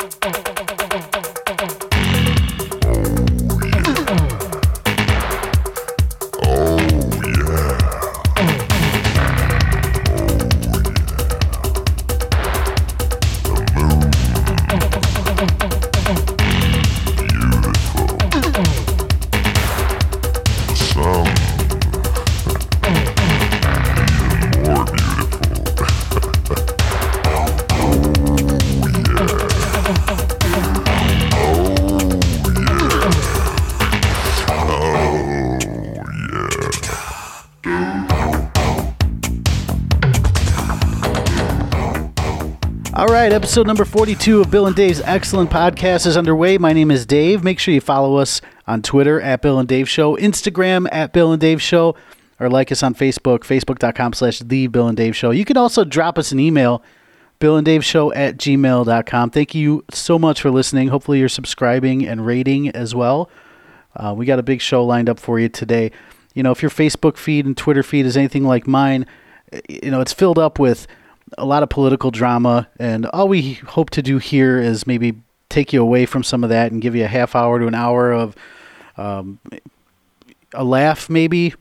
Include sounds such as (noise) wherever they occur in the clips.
All right, episode number 42 of Bill and Dave's excellent podcast is underway. My name is Dave. Make sure you follow us on Twitter at Bill and Dave Show, Instagram at Bill and Dave Show, or like us on Facebook, facebook.com slash The Bill and Dave Show. You can also drop us an email, Bill and Dave Show at gmail.com. Thank you so much for listening. Hopefully, you're subscribing and rating as well. Uh, we got a big show lined up for you today. You know, if your Facebook feed and Twitter feed is anything like mine, you know, it's filled up with a lot of political drama, and all we hope to do here is maybe take you away from some of that and give you a half hour to an hour of um, a laugh, maybe.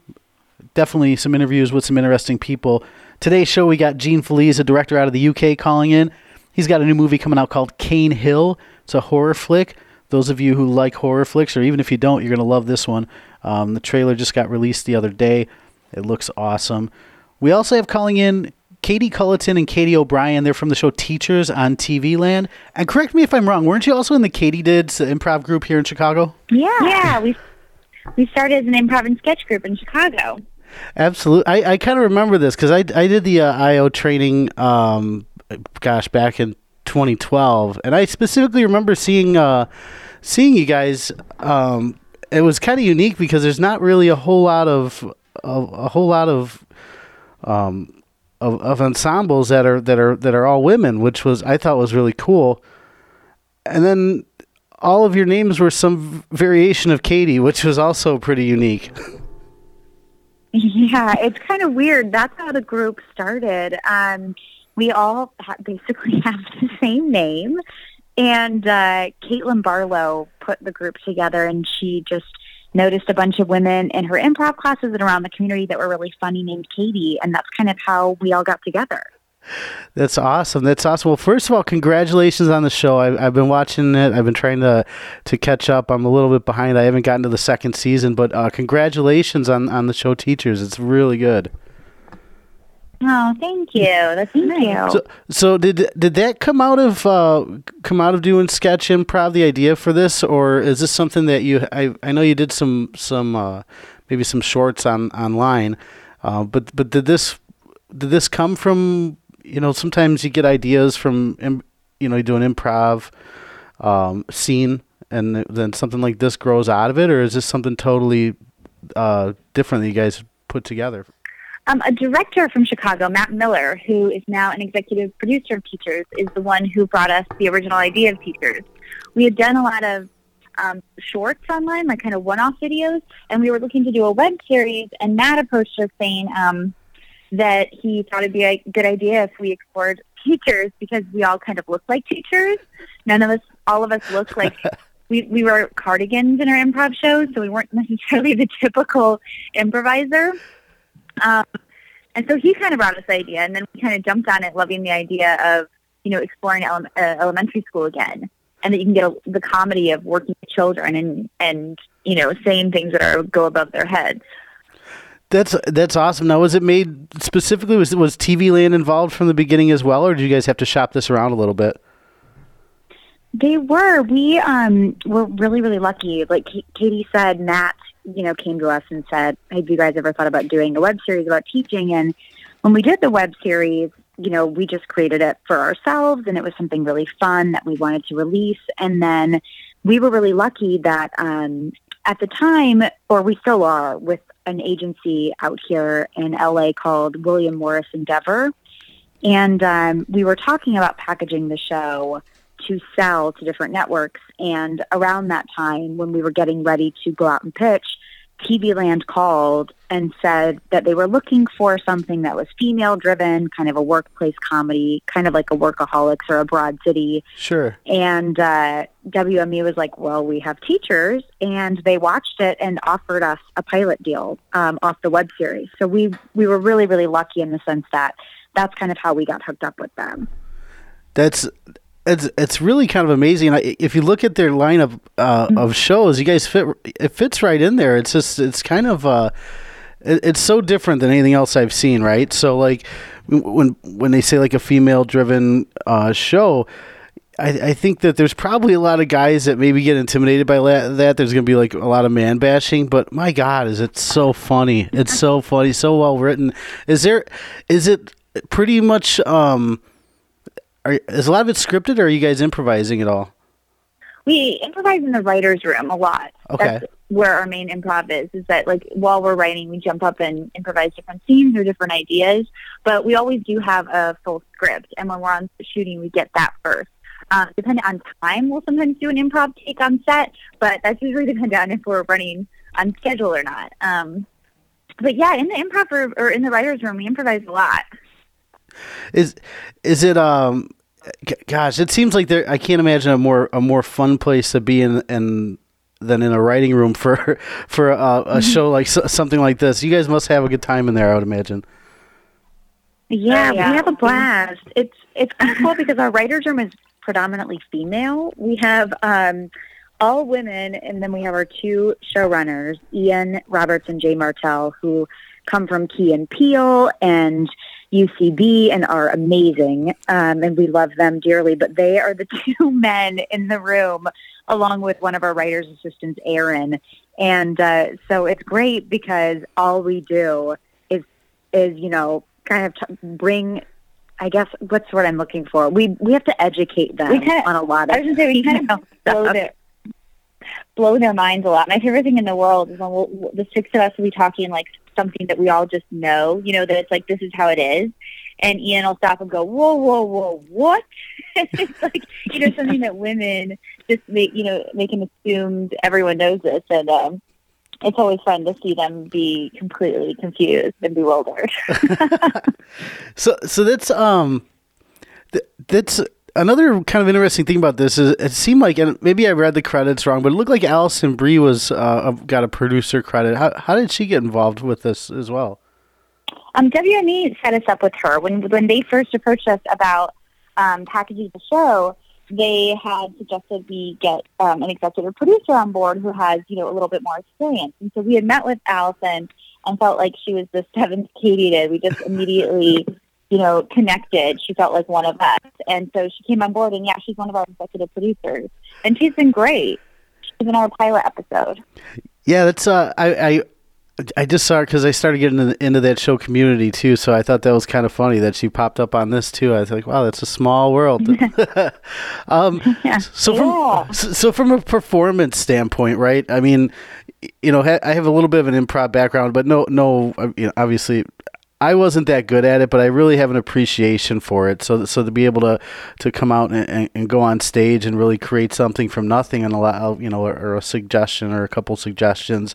Definitely some interviews with some interesting people. Today's show, we got Gene Fallaize, a director out of the UK, calling in. He's got a new movie coming out called Cain Hill. It's a horror flick. Those of you who like horror flicks, or even if you don't, you're going to love this one. Um, the trailer just got released the other day. It looks awesome. We also have calling in Katie Colloton and Katie O'Brien. They're from the show Teachers on TV Land. And correct me if I'm wrong. Weren't you also in the Katydids improv group here in Chicago? Yeah, yeah. We we started as an improv and sketch group in Chicago. Absolutely. I, I kind of remember this because I, I did the uh, IO training, um, gosh, back in 2012, and I specifically remember seeing uh, seeing you guys. Um, it was kind of unique because there's not really a whole lot of a, a whole lot of um, of, of ensembles that are that are that are all women, which was I thought was really cool. And then all of your names were some variation of Katie, which was also pretty unique. (laughs) Yeah, it's kind of weird. That's how the group started. Um, we all ha- basically (laughs) have the same name, and uh, Caitlin Barlow put the group together, and she just noticed a bunch of women in her improv classes and around the community that were really funny named Katie, and that's kind of how we all got together. That's awesome. That's awesome. Well, first of all, congratulations on the show. I, have been watching it. I've been trying to to catch up. I'm a little bit behind. I haven't gotten to the second season, but uh, congratulations on on the show, Teachers. It's really good. Oh, thank you. That's thank nice. So, so did did that come out of uh, come out of doing sketch improv? The idea for this, or is this something that you? I I know you did some some uh, maybe some shorts on online, uh, but but did this did this come from you know sometimes you get ideas from you know you do an improv um, scene and then something like this grows out of it, or is this something totally uh, different that you guys put together? Um, a director from Chicago, Matt Miller, who is now an executive producer of Teachers, is the one who brought us the original idea of Teachers. We had done a lot of um, shorts online, like kind of one-off videos, and we were looking to do a web series. And Matt approached us saying um, that he thought it'd be a good idea if we explored teachers because we all kind of look like teachers. None of us, all of us, looked like (laughs) we we were cardigans in our improv shows, so we weren't necessarily the typical improviser. Um, and so he kind of brought this idea, and then we kind of jumped on it, loving the idea of you know exploring ele- uh, elementary school again, and that you can get a, the comedy of working with children and and you know saying things that are go above their heads. That's that's awesome. Now, was it made specifically? Was was TV Land involved from the beginning as well, or did you guys have to shop this around a little bit? They were. We um, were really really lucky. Like Katie said, Matt you know, came to us and said, have you guys ever thought about doing a web series about teaching? And when we did the web series, you know, we just created it for ourselves and it was something really fun that we wanted to release. And then we were really lucky that um, at the time, or we still are, with an agency out here in LA called William Morris Endeavor. And um, we were talking about packaging the show to sell to different networks. And around that time, when we were getting ready to go out and pitch, TV Land called and said that they were looking for something that was female driven, kind of a workplace comedy, kind of like a workaholics or a broad city. Sure. And uh, WME was like, well, we have teachers. And they watched it and offered us a pilot deal um, off the web series. So we, we were really, really lucky in the sense that that's kind of how we got hooked up with them. That's it's it's really kind of amazing. If you look at their lineup uh, mm-hmm. of shows, you guys fit it fits right in there. It's just it's kind of uh, it, it's so different than anything else I've seen. Right? So like when when they say like a female driven uh, show. I, I think that there's probably a lot of guys that maybe get intimidated by that. There's going to be like a lot of man bashing, but my God, is it so funny? It's so funny, so well written. Is there, is it pretty much, um, are, is a lot of it scripted, or are you guys improvising at all? We improvise in the writers' room a lot. Okay. That's where our main improv is. Is that like while we're writing, we jump up and improvise different scenes or different ideas. But we always do have a full script, and when we're on shooting, we get that first. Um, depending on time, we'll sometimes do an improv take on set, but that's usually dependent on if we're running on schedule or not. Um, but yeah, in the improv or, or in the writers' room, we improvise a lot. Is is it um gosh, it seems like there. I can't imagine a more a more fun place to be in, in than in a writing room for (laughs) for a, a mm-hmm. show like something like this. You guys must have a good time in there, I would imagine. Yeah, yeah. we have a blast. It's it's cool (laughs) because our writers' room is predominantly female. We have um, all women, and then we have our two showrunners, Ian Roberts and Jay Martel, who come from Key and Peele and UCB and are amazing, um, and we love them dearly. But they are the (laughs) two men in the room, along with one of our writers' assistants, Aaron. And uh, so it's great because all we do is is you know kind of t- bring. I guess what's what I'm looking for. We we have to educate them kind of, on a lot of. I was going to say we (laughs) kind of blow their blow their minds a lot. My favorite thing in the world is when we'll, the six of us will be talking like something that we all just know, you know, that it's like, this is how it is. And Ian will stop and go, whoa, whoa, whoa, what? (laughs) it's like, you know, something that women just make, you know, make him assume everyone knows this. And, um, it's always fun to see them be completely confused and bewildered. (laughs) (laughs) so, so that's, um, th- that's, another kind of interesting thing about this is it seemed like, and maybe I read the credits wrong, but it looked like Alison Brie was uh, got a producer credit. How how did she get involved with this as well? Um, WME set us up with her when when they first approached us about um, packaging the show. They had suggested we get um, an executive producer on board who has you know a little bit more experience, and so we had met with Alison and felt like she was the seventh (laughs) Katie did. We just immediately you know, connected. She felt like one of us. And so she came on board and yeah, she's one of our executive producers. And she's been great. She's in our pilot episode. Yeah, that's uh I I I just saw her because I started getting into, into, that show community too, so I thought that was kind of funny that she popped up on this too. I was like, "Wow, that's a small world." (laughs) (laughs) um, yeah. So from yeah. so from a performance standpoint, right? I mean, you know, I have a little bit of an improv background, but no, no, you know, obviously I wasn't that good at it, but I really have an appreciation for it. So, so to be able to to come out and, and go on stage and really create something from nothing and allow you know, or, or a suggestion or a couple suggestions.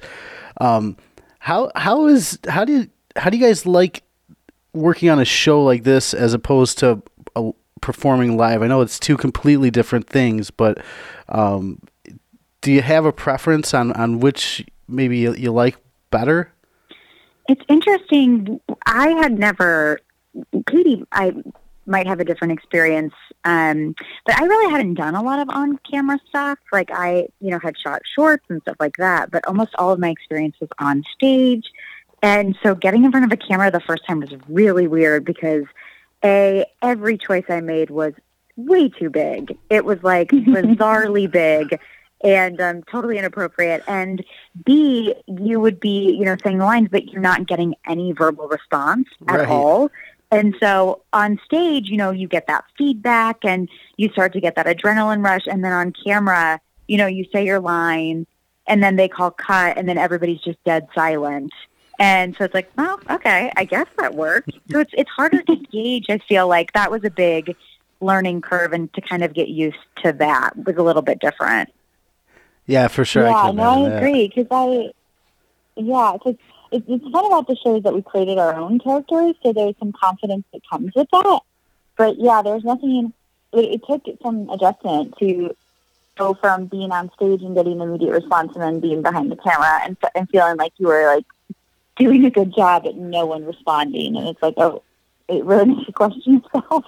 Um, how how is how do you how do you guys like working on a show like this as opposed to a, performing live? I know it's two completely different things, but um, do you have a preference on on which maybe you, you like better? It's interesting. I had never, Katie, I might have a different experience, um, but I really hadn't done a lot of on-camera stuff. Like I, you know, had shot shorts and stuff like that, but almost all of my experience was on stage. And so getting in front of a camera the first time was really weird because a every choice I made was way too big. It was like (laughs) bizarrely big and um, totally inappropriate. And B, you would be, you know, saying the lines, but you're not getting any verbal response at right. all. And so on stage, you know, you get that feedback and you start to get that adrenaline rush. And then on camera, you know, you say your line and then they call cut and then everybody's just dead silent. And so it's like, well, okay, I guess that worked. (laughs) So it's it's harder to gauge. I feel like that was a big learning curve, and to kind of get used to that was a little bit different. Yeah, for sure. Yeah, I no, I agree because I yeah, because it's, it's fun about the show is that we created our own characters, so there's some confidence that comes with that. But yeah, there's nothing. It, it took some adjustment to go from being on stage and getting immediate response, and then being behind the camera and and feeling like you were like doing a good job, but no one responding, and it's like, oh, it really makes you question yourself.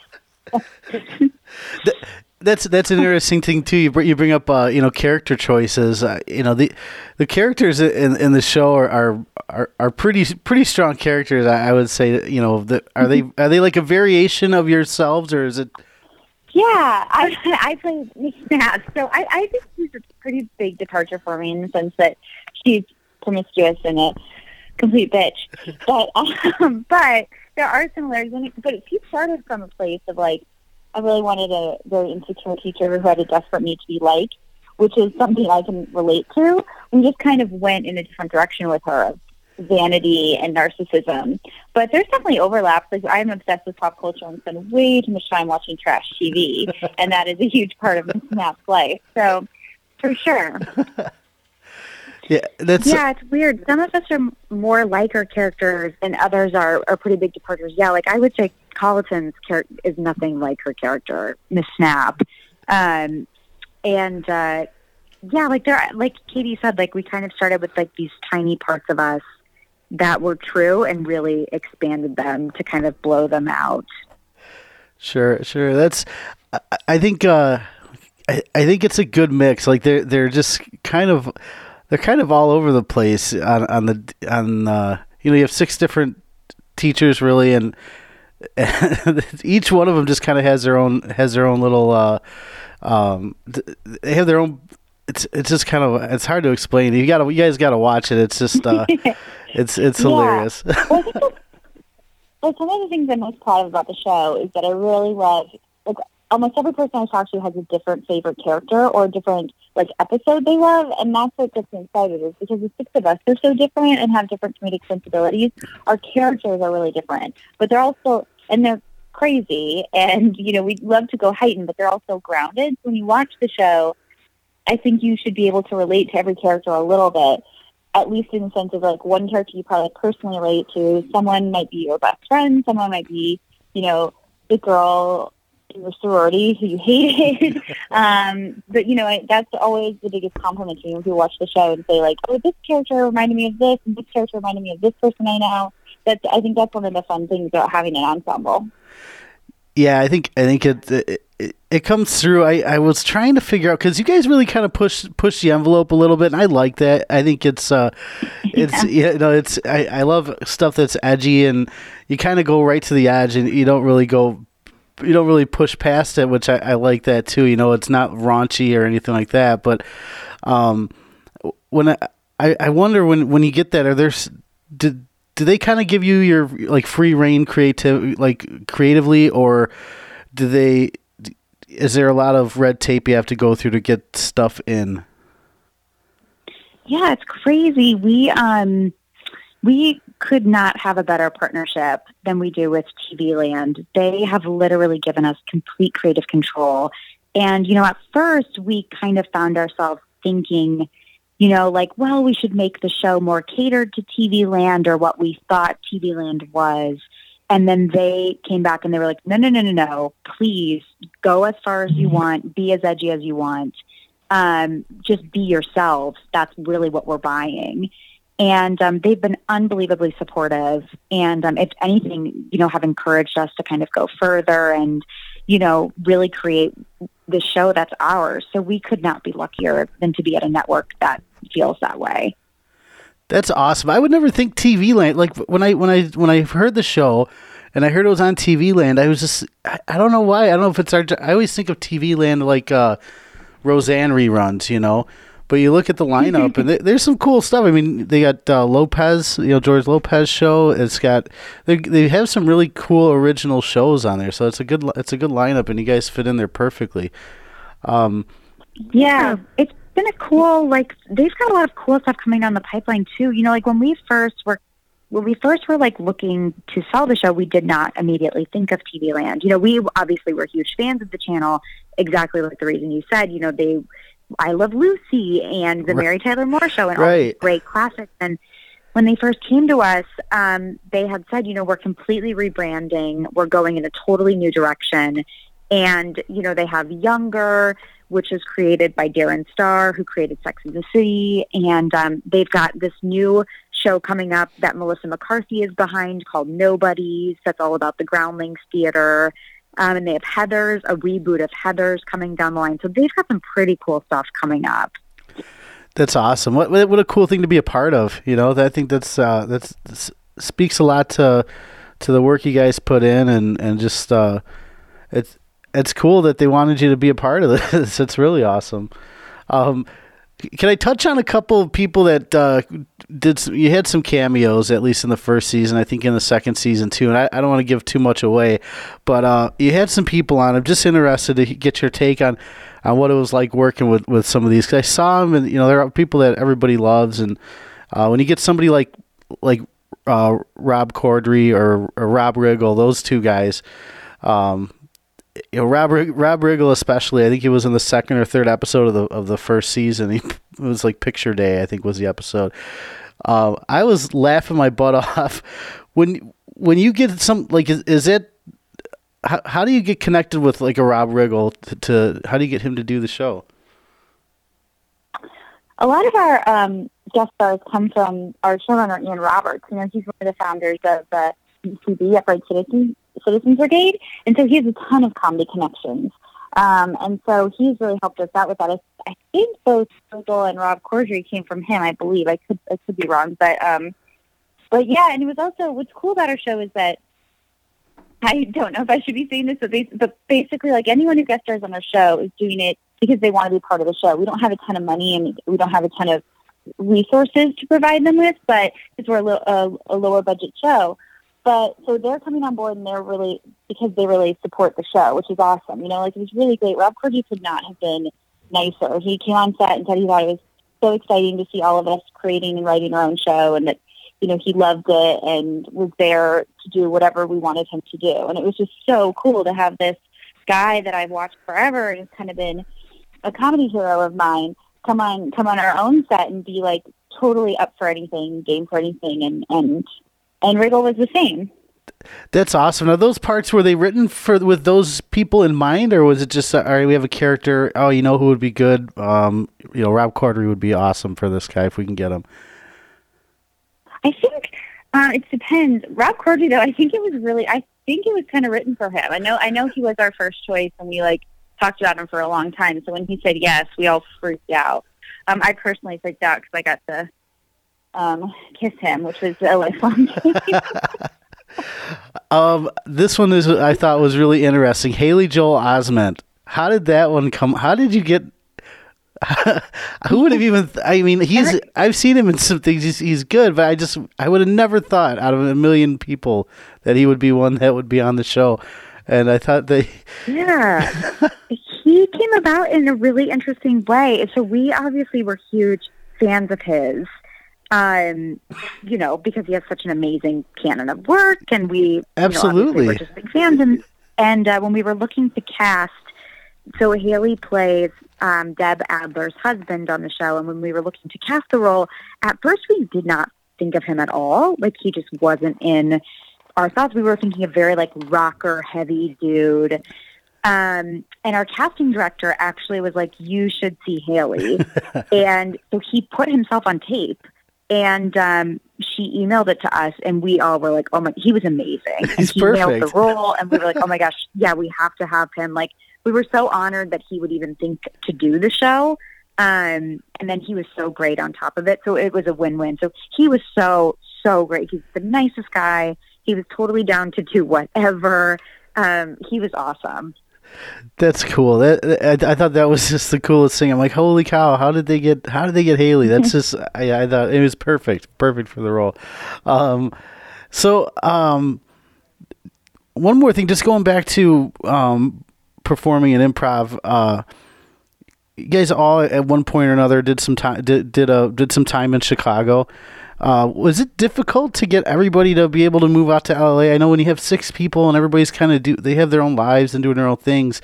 (laughs) that's that's an interesting thing too. You bring, you bring up uh, you know character choices. Uh, you know the the characters in in the show are are, are, are pretty pretty strong characters. I, I would say you know the, are they are they like a variation of yourselves or is it? Yeah, (laughs) I I play Snap, so I I think she's a pretty big departure for me in the sense that she's promiscuous and a complete bitch, (laughs) but um, (laughs) but there are similarities. But she started from a place of like I really wanted a very insecure teacher who had a desperate need to be liked, which is something I can relate to. We just kind of went in a different direction with her vanity and narcissism. But there's definitely overlaps. Like I'm obsessed with pop culture and spend way too much time watching trash TV, (laughs) and that is a huge part of Snap's life. So, for sure. (laughs) Yeah, that's yeah. It's weird. Some of us are more like our characters, and others are are pretty big departures. Yeah, like I would say, Colloton's character is nothing like her character, Miss Snap, um, and uh, yeah, like there, like Katie said, like we kind of started with like these tiny parts of us that were true, and really expanded them to kind of blow them out. Sure, sure. That's I, I think. uh I, I think it's a good mix. Like they're they're just kind of they're kind of all over the place on on the on uh, you know you have six different teachers really and (laughs) each one of them just kind of has their own has their own little uh, um, they have their own it's it's just kind of it's hard to explain. You got to you guys got to watch it. It's just uh, (laughs) it's it's hilarious. Well, well, some of the things I'm most proud of about the show is that I really love like almost every person I talk to has a different favorite character or a different like episode they love, and that's what gets me excited is because the six of us are so different and have different comedic sensibilities. Our characters are really different, but they're also and they're crazy, and you know we love to go heighten, but they're also grounded. So When you watch the show, I think you should be able to relate to every character a little bit. At least in the sense of like one character you probably personally relate to, someone might be your best friend, someone might be, you know, the girl in your sorority who you hated. (laughs) um, but you know, I, that's always the biggest compliment to me when people watch the show and say like, "Oh, this character reminded me of this, and this character reminded me of this person I know." That's I think that's one of the fun things about having an ensemble. Yeah, I think I think it it, it comes through. I, I was trying to figure out because you guys really kind of push push the envelope a little bit, and I like that. I think it's uh, (laughs) it's yeah. you know it's I, I love stuff that's edgy and you kind of go right to the edge, and you don't really go you don't really push past it, which I, I, like that too. You know, it's not raunchy or anything like that. But um, when I, I, I wonder when when you get that, are there did do they kind of give you your like free reign creative like creatively, or do they? Is there a lot of red tape you have to go through to get stuff in? Yeah, it's crazy. We um we could not have a better partnership than we do with TV Land. They have literally given us complete creative control. And, you know, at first we kind of found ourselves thinking, you know, like, well, we should make the show more catered to TV Land or what we thought TV Land was. And then they came back and they were like, no, no, no, no, no, please go as far as you mm-hmm. want, be as edgy as you want. Um, just be yourselves. That's really what we're buying and um, they've been unbelievably supportive and um, if anything you know have encouraged us to kind of go further and you know really create the show that's ours so we could not be luckier than to be at a network that feels that way that's awesome i would never think tv land like when i when i when i heard the show and i heard it was on tv land i was just i, I don't know why i don't know if it's our i always think of tv land like uh roseanne reruns you know but you look at the lineup, and (laughs) there's some cool stuff. I mean, they got uh, Lopez, you know, George Lopez show. It's got they they have some really cool original shows on there. So it's a good it's a good lineup, and you guys fit in there perfectly. Um, yeah, it's been a cool like they've got a lot of cool stuff coming down the pipeline too. You know, like when we first were when we first were like looking to sell the show, we did not immediately think of TV Land. You know, we obviously were huge fans of the channel, exactly like the reason you said. You know, they I Love Lucy and the right. Mary Tyler Moore Show and all these great classics. And when they first came to us, um, they had said, you know, we're completely rebranding. We're going in a totally new direction. And, you know, they have Younger, which is created by Darren Star, who created Sex and the City. And um, they've got this new show coming up that Melissa McCarthy is behind called Nobodies. That's all about the Groundlings Theater. Um, and they have Heathers, a reboot of Heathers coming down the line. So they've got some pretty cool stuff coming up. That's awesome. What what a cool thing to be a part of. You know, I think that's uh, that's, that's speaks a lot to to the work you guys put in, and and just uh, it's it's cool that they wanted you to be a part of (laughs) this. it's really awesome. Um, can I touch on a couple of people that uh, did? Some, you had some cameos at least in the first season. I think in the second season too. And I, I don't want to give too much away, but uh, you had some people on. I'm just interested to get your take on on what it was like working with, with some of these. Cause I saw them, and you know, there are people that everybody loves, and uh, when you get somebody like like uh, Rob Corddry or, or, Rob Riggle, those two guys. Um, you know, Rob Rob Riggle especially. I think he was in the second or third episode of the of the first season. He (laughs) it was like Picture Day, I think was the episode. Uh, I was laughing my butt (laughs) off when when you get some like is, is it how, how do you get connected with like a Rob Riggle to, to, how do you get him to do the show? A lot of our um, guest stars come from our showrunner Ian Roberts. You know, he's one of the founders of the UCB Upright Citizens Brigade, and so he has a ton of comedy connections. Um, and so he's really helped us out with that. I, I think both Riggle and Rob Corddry came from him. I believe I could I could be wrong, but um, but yeah. And it was also what's cool about our show is that I don't know if I should be saying this, but, but basically, like anyone who guest stars on our show is doing it because they want to be part of the show. We don't have a ton of money and we don't have a ton of resources to provide them with, but because we're a, a, a lower budget show. But so they're coming on board and they're really because they really support the show, which is awesome. You know, like it was really great. Rob Corddry could not have been nicer. He came on set and said he thought it was so exciting to see all of us creating and writing our own show and that you know, he loved it and was there to do whatever we wanted him to do. And it was just so cool to have this guy that I've watched forever and has kind of been a comedy hero of mine come on come on our own set and be like totally up for anything, game for anything and and and Riggle was the same. That's awesome. Now, those parts were they written for with those people in mind, or was it just all right? We have a character. Oh, you know who would be good? Um, you know, Rob Corddry would be awesome for this guy if we can get him. I think uh, it depends. Rob Corddry, though, I think it was really, I think it was kind of written for him. I know, I know he was our first choice, and we like talked about him for a long time. So when he said yes, we all freaked out. Um, I personally freaked out because I got to um, kiss him, which was a lifelong (laughs) dream. um, this one is I thought was really interesting. Haley Joel Osment. How did that one come? How did you get (laughs) who would have even? I mean, he's. I've seen him in some things. He's, he's good, but I just I would have never thought out of a million people that he would be one that would be on the show. And I thought they. (laughs) Yeah, he came about in a really interesting way. So we obviously were huge fans of his. Um, you know, because he has such an amazing canon of work, and we absolutely you know, we're just big fans. And and uh, when we were looking to cast, so Haley plays um, Deb Adler's husband on the show. And when we were looking to cast the role, at first we did not think of him at all. Like he just wasn't in our thoughts. We were thinking a very like rocker heavy dude. Um, and our casting director actually was like, "You should see Haley," (laughs) and so he put himself on tape, and um, she emailed it to us, and we all were like, "Oh my!" He was amazing. He's and he perfect. nailed the role, and we were like, "Oh my (laughs) gosh, yeah, we have to have him." Like we were so honored that he would even think to do the show. Um, and then he was so great on top of it. So it was a win-win. So he was so, so great. He's the nicest guy. He was totally down to do whatever. Um, he was awesome. That's cool. That I, I, thought that was (laughs) just the coolest thing. I'm like, holy cow! How did they get? How did they get Haley? That's (laughs) just. I, I thought it was perfect, perfect for the role. Um, so um, one more thing, just going back to um, performing in improv, uh, you guys all at one point or another did some time did did a did some time in Chicago. Uh, was it difficult to get everybody to be able to move out to LA? I know when you have six people and everybody's kind of do they have their own lives and doing their own things.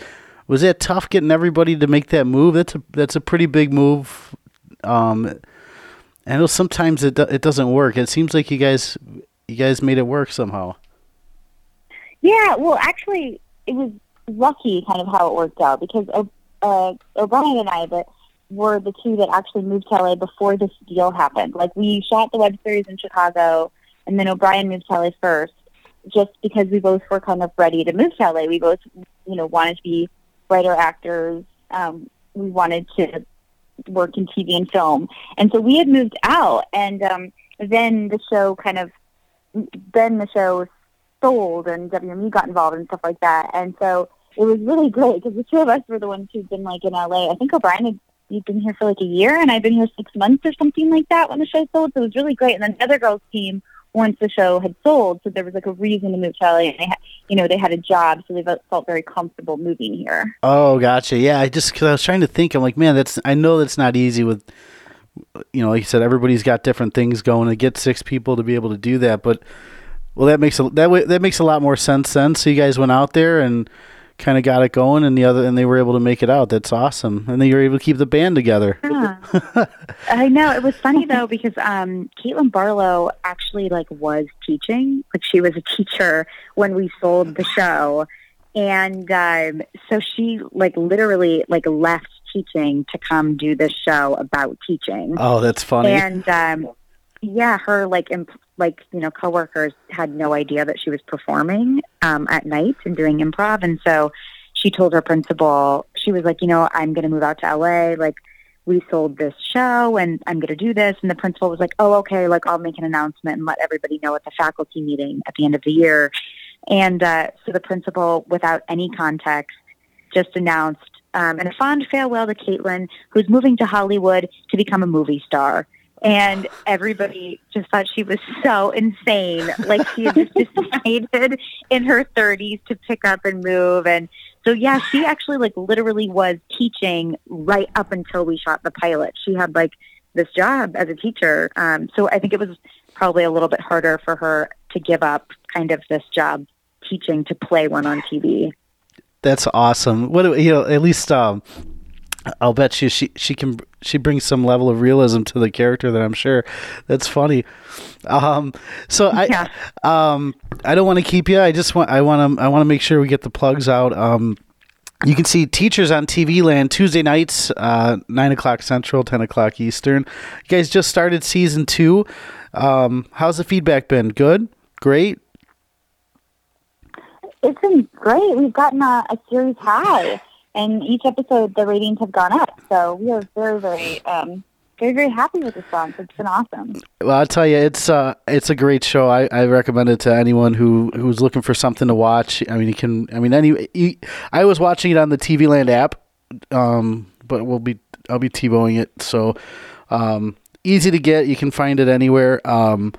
Was it tough getting everybody to make that move? That's a that's a pretty big move. Um, I know sometimes it do, it doesn't work. It seems like you guys you guys made it work somehow. Yeah, well, actually, it was lucky kind of how it worked out because uh, O'Brien and I that were the two that actually moved to LA before this deal happened. Like we shot the web series in Chicago, and then O'Brien moved to LA first, just because we both were kind of ready to move to LA. We both, you know, wanted to be writer actors. Um, we wanted to work in TV and film, and so we had moved out, and um, then the show kind of, then the show sold, and WME got involved and stuff like that, and so it was really great because the two of us were the ones who'd been like in LA. I think O'Brien had you'd been here for like a year, and I've been here six months or something like that when the show sold. So it was really great. And then the other girls came once the show had sold, so there was like a reason to move to LA, and they had, you know, they had a job, so they felt very comfortable moving here. Oh, gotcha. Yeah, I just because I was trying to think, I'm like, man, that's I know that's not easy with, you know, like you said, everybody's got different things going. To get six people to be able to do that, but well, that makes a that way that makes a lot more sense then. So you guys went out there and kind of got it going, and the other and they were able to make it out. That's awesome, and then you were able to keep the band together. Yeah. (laughs) I know it was funny though because um, Caitlin Barlow actually like was teaching, like she was a teacher when we sold the show, and um, so she like literally like left teaching to come do this show about teaching. Oh, that's funny. And um, yeah, her like imp- like you know coworkers had no idea that she was performing um, at night and doing improv, and so she told her principal she was like, you know, I'm going to move out to LA. Like we sold this show, and I'm going to do this. And the principal was like, oh, okay, like I'll make an announcement and let everybody know at the faculty meeting at the end of the year. And uh, so the principal, without any context, just announced um, in a fond farewell to Caitlin, who's moving to Hollywood to become a movie star and everybody just thought she was so insane. Like she had just decided in her 30s to pick up and move. And so, yeah, she actually like literally was teaching right up until we shot the pilot. She had like this job as a teacher. Um, so I think it was probably a little bit harder for her to give up kind of this job teaching to play one on TV. That's awesome. What you know, at least um, I'll bet you she she can she brings some level of realism to the character that I'm sure that's funny. Um, so I yeah. um, I don't want to keep you. I just want I want to I want to make sure we get the plugs out. Um, you can see Teachers on TV Land Tuesday nights, uh, nine o'clock Central, ten o'clock Eastern. You guys just started season two. Um, how's the feedback been? Good, great. It's been great. We've gotten a, a series high and each episode the ratings have gone up. So we are very, very, um, very, very happy with the song. It's been awesome. Well, I'll tell you, it's uh, it's a great show. I, I recommend it to anyone who who's looking for something to watch. I mean, you can. I mean, any. You, I was watching it on the TV Land app, um, but we'll be I'll be TiVoing it. So um, easy to get. You can find it anywhere. Um,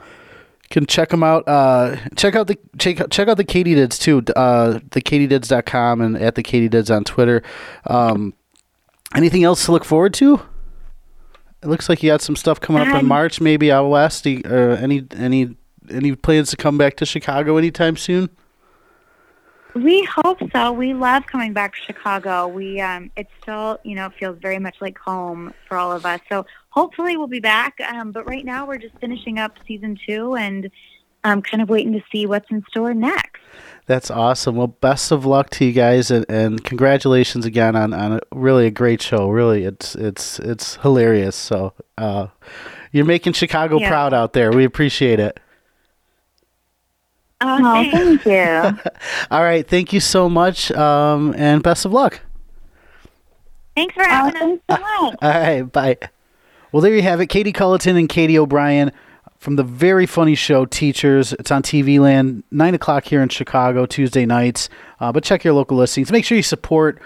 can check them out. Uh, check out the check check out the Katydids too. Uh, the Katydids.com and at the Katydids on Twitter. Um, anything else to look forward to? It looks like you got some stuff coming up in March, maybe out west. Uh, any any any plans to come back to Chicago anytime soon? We hope so. We love coming back to Chicago. We um, it still you know feels very much like home for all of us. So hopefully we'll be back. Um, but right now we're just finishing up season two and I'm kind of waiting to see what's in store next. That's awesome. Well, best of luck to you guys, and, and congratulations again on, on a, really a great show. Really, it's it's it's hilarious. So uh, you're making Chicago yeah. proud out there. We appreciate it. Oh, thank you. (laughs) All right, thank you so much, um, and best of luck. Thanks for having us. So much. (laughs) All right, bye. Well, there you have it. Katie Colloton and Katie O'Brien from the very funny show Teachers. It's on TV Land, 9 o'clock here in Chicago, Tuesday nights. Uh, but check your local listings. Make sure you support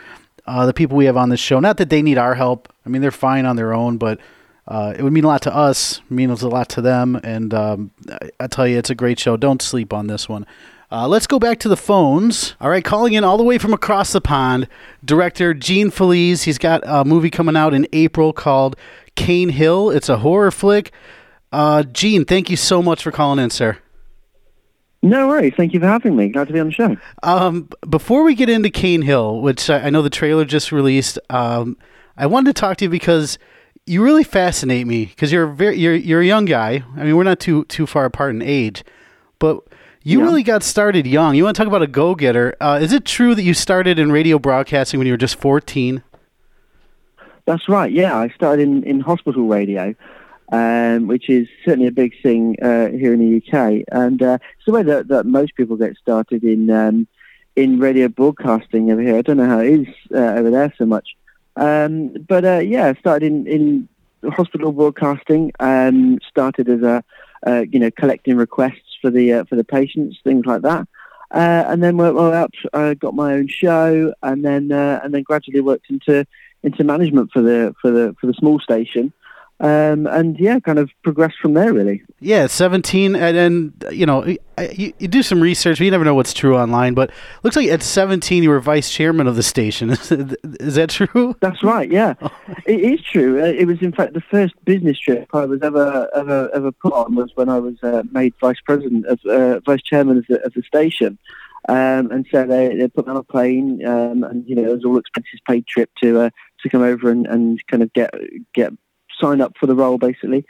uh, the people we have on this show. Not that they need our help. I mean, they're fine on their own, but uh, it would mean a lot to us, it means a lot to them. And um, I, I tell you, it's a great show. Don't sleep on this one. Uh, let's go back to the phones. All right, calling in all the way from across the pond, director Gene Fallaize. He's got a movie coming out in April called Cain Hill. It's a horror flick. Uh, Gene, thank you so much for calling in, sir. No worries. Thank you for having me. Glad to be on the show. Um, before we get into Cain Hill, which I know the trailer just released, um, I wanted to talk to you because you really fascinate me because you're very you're you're a young guy. I mean, we're not too too far apart in age, but you Yeah. really got started young. You want to talk about a go getter? Uh, is it true that you started in radio broadcasting when you were just 14? That's right. Yeah, I started in, in hospital radio, um, which is certainly a big thing uh, here in the UK, and uh, it's the way that, that most people get started in um, in radio broadcasting over here. I don't know how it is uh, over there so much, um, but uh, yeah, started in, in hospital broadcasting. Um, started as a uh, you know collecting requests for the uh, for the patients, things like that. Uh, and then worked my way up. I got my own show, and then uh, and then gradually worked into into management for the for the for the small station, um, and yeah, kind of progressed from there really. Yeah, 17, and then you know you, you do some research, but you never know what's true online. But looks like at 17 you were vice chairman of the station. (laughs) Is, that true? That's right. Yeah, (laughs) it is true. Uh, it was in fact the first business trip I was ever ever ever put on was when I was uh, made vice president of uh, vice chairman of the, of the station. Um, and so they, they put me on a plane, um, and you know, it was all expenses paid trip to uh, to come over and, and kind of get get sign up for the role, basically.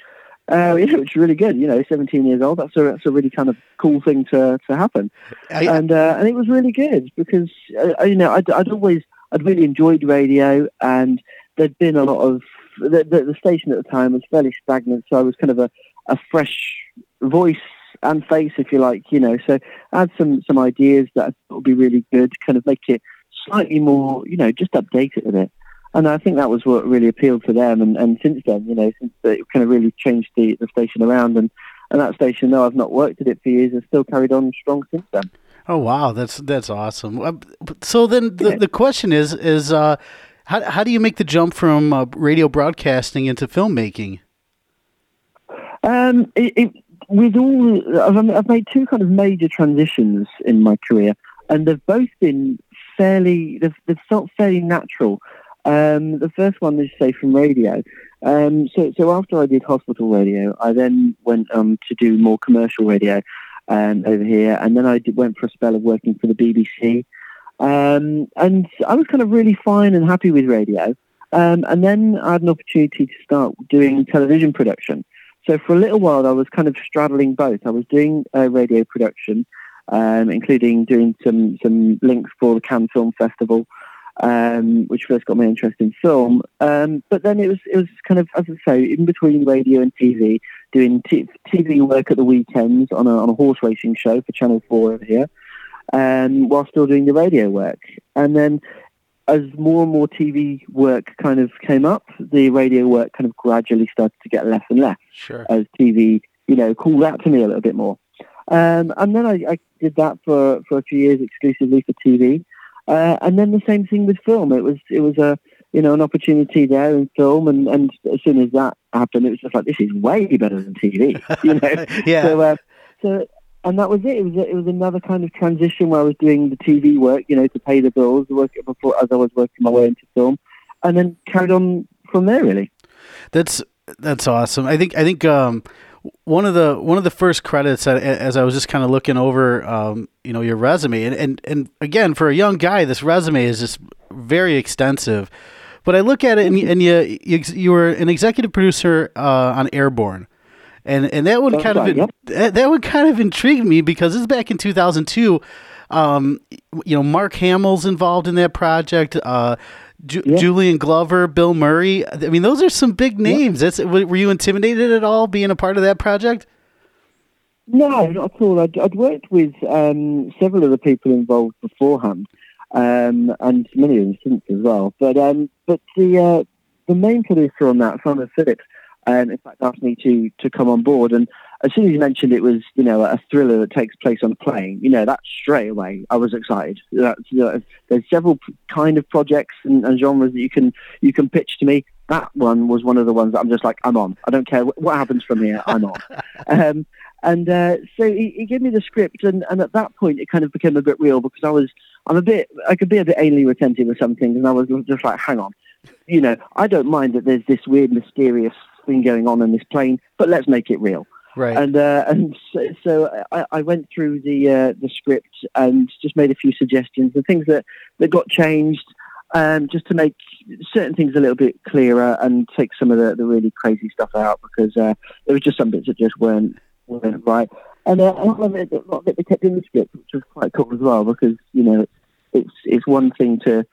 Uh, (laughs) yeah, which is really good. You know, 17 years old. That's a that's a really kind of cool thing to to happen. I, and uh, and it was really good because uh, you know I'd, I'd always I'd really enjoyed radio and there'd been a lot of the, the, the station at the time was fairly stagnant so I was kind of a, a fresh voice and face if you like you know so I had some some ideas that would be really good kind of make it slightly more you know just update it a bit and I think that was what really appealed to them and, and since then you know since it kind of really changed the, the station around and and that station, though I've not worked at it for years, has still carried on strong since then. oh wow, that's that's awesome. Uh, So then the, Yeah. the question is is uh, how how do you make the jump from uh, radio broadcasting into filmmaking? Um, it, it, with all, I've, I've made two kind of major transitions in my career, and they've both been fairly, they've, they've felt fairly natural. Um, the first one is, say, from radio. Um, so, so after I did hospital radio, I then went um, to do more commercial radio um, over here, and then I did, went for a spell of working for the BBC. Um, and I was kind of really fine and happy with radio. Um, and then I had an opportunity to start doing television production. So for a little while, I was kind of straddling both. I was doing uh, radio production, including doing some some links for the Cannes Film Festival, um, which first got my interest in film. Um, but then it was it was kind of, as I say, in between radio and TV, doing t- TV work at the weekends on a on a horse racing show for Channel Four over here, um, while still doing the radio work. And then as more and more TV work kind of came up, the radio work kind of gradually started to get less and less Sure. as TV, you know, called out to me a little bit more. Um, and then I, I did that for, for a few years exclusively for TV. Uh, and then the same thing with film. It was it was a you know an opportunity there in film, and, and as soon as that happened, it was just like this is way better than TV. (laughs) You know, (laughs) yeah. so, uh, so, and that was it. It was it was another kind of transition where I was doing the TV work, you know, to pay the bills, work before as I was working my way into film, and then carried on from there. Really. That's that's awesome. I think I think um, one of the one of the first credits that, as I was just kind of looking over, um, you know, your resume, and, and and again for a young guy, this resume is just very extensive. But I look at it, and, you- and you, you you were an executive producer uh, on Airborne, and and that one That's kind right, of yep. that, that one kind of intrigued me because this is back in 2002. Um, you know, Mark Hamill's involved in that project. Uh, Ju- Yeah. Julian Glover, Bill Murray. I mean, those are some big names. That's were you intimidated at all being a part of that project? No, not at all. I'd, I'd worked with um, several of the people involved beforehand, um, and many of them since as well. But um, but the uh, the main producer on that, Simon Phillips, um, in fact asked me to to come on board. And as soon as you mentioned it was you know a thriller that takes place on a plane, you know that straight away I was excited. That's, you know, there's several p- kind of projects and, and genres that you can you can pitch to me. That one was one of the ones that I'm just like I'm on. I don't care wh- what happens from here. I'm on. (laughs) um, and uh, so he, he gave me the script, and, and at that point it kind of became a bit real because I was I'm a bit I could be a bit anally retentive with some things, and I was just like, hang on, you know, I don't mind that there's this weird mysterious thing going on in this plane, but let's make it real. Right. And uh, and so, so I, I went through the uh, the script and just made a few suggestions and things that, that got changed, um, just to make certain things a little bit clearer and take some of the, the really crazy stuff out because uh, there was just some bits that just weren't weren't right. And uh, a lot of it, a lot of it they kept in the script, which was quite cool as well because you know it's it's one thing to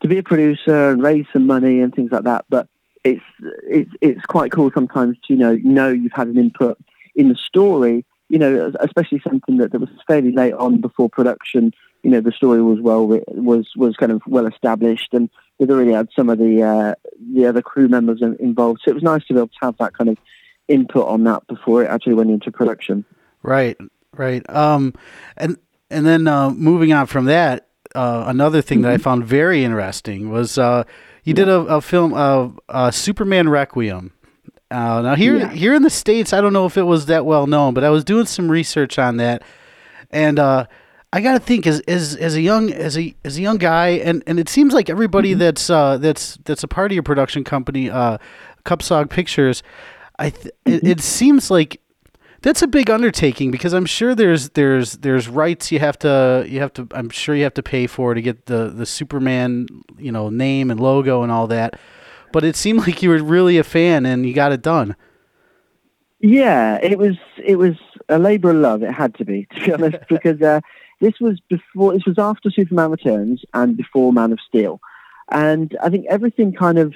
to be a producer and raise some money and things like that, but it's it's it's quite cool sometimes to you know know you've had an input in the story. You know, especially something that, that was fairly late on before production. You know, the story was well was was kind of well established, and we'd already had some of the uh, the other crew members involved. So it was nice to be able to have that kind of input on that before it actually went into production. Right, right. Um, and and then uh, moving on from that, uh, another thing mm-hmm. that I mm-hmm. found very interesting was uh, you did a, a film, uh, Superman Requiem. Uh, now here, yeah. here in the states, I don't know if it was that well known, but I was doing some research on that, and uh, I got to think as, as as a young as a as a young guy, and, and it seems like everybody mm-hmm. that's uh, that's that's a part of your production company, uh, Cupsogue Pictures, I th- mm-hmm. it, it seems like that's a big undertaking because I'm sure there's there's there's rights you have to you have to I'm sure you have to pay for to get the the Superman you know name and logo and all that. But it seemed like you were really a fan and you got it done. Yeah, it was it was a labour of love. It had to be (laughs) to be honest (laughs) because uh, this was before this was after Superman Returns and before Man of Steel, and I think everything kind of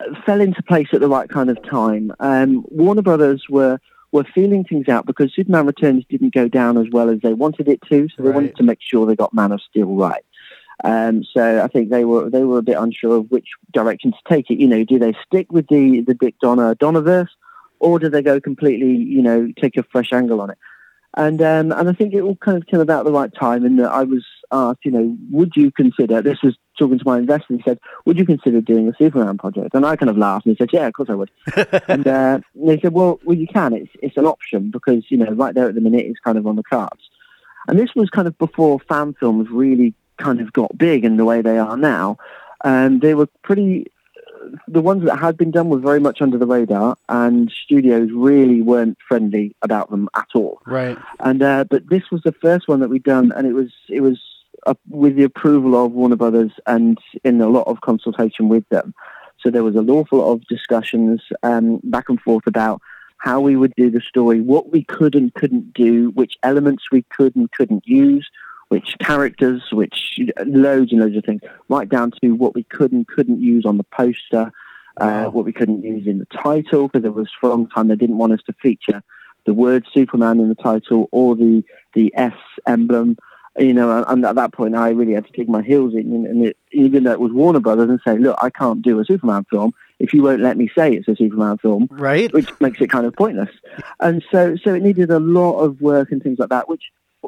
uh, fell into place at the right kind of time. Um, Warner Brothers were were feeling things out because Superman Returns didn't go down as well as they wanted it to, so they right. wanted to make sure they got Man of Steel right. Um, so I think they were they were a bit unsure of which direction to take it. You know, do they stick with the the Dick Donner Donnerverse, or do they go completely, you know, take a fresh angle on it? And um, and I think it all kind of came about the right time. And I was asked, you know, would you consider? This was talking to my investor. He said, "Would you consider doing a Superman project?" And I kind of laughed and he said, "Yeah, of course I would." (laughs) and uh, they said, "Well, well, you can. It's it's an option because you know right there at the minute it's kind of on the cards." And this was kind of before fan films really kind of got big in the way they are now. And they were pretty the ones that had been done were very much under the radar, and studios really weren't friendly about them at all. Right. And uh, but this was the first one that we'd done, and it was it was uh, with the approval of Warner Brothers and in a lot of consultation with them. So there was an awful lot of discussions um, back and forth about how we would do the story, what we could and couldn't do, which elements we could and couldn't use, which characters, which loads and loads of things, right down to what we could and couldn't use on the poster, uh, what we couldn't use in the title, because there was for a long time they didn't want us to feature the word Superman in the title or the the S emblem. You know, and at that point, I really had to dig my heels in, and it, even though it was Warner Brothers, and say, "Look, I can't do a Superman film if you won't let me say it's a Superman film," right? Which makes it kind of pointless. And so, so it needed a lot of work and things like that, which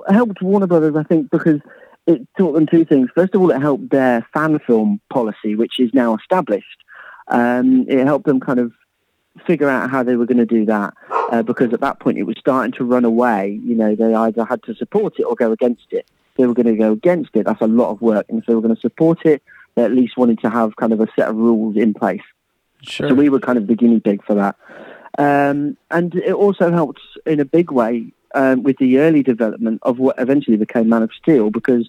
helped Warner Brothers, I think, because it taught them two things. First of all, it helped their fan film policy, which is now established. Um, it helped them kind of figure out how they were going to do that uh, because at that point it was starting to run away. You know, they either had to support it or go against it. If they were going to go against it, that's a lot of work. And if they were going to support it, they at least wanted to have kind of a set of rules in place. Sure. So we were kind of the guinea pig for that. Um, and it also helped in a big way um, with the early development of what eventually became Man of Steel because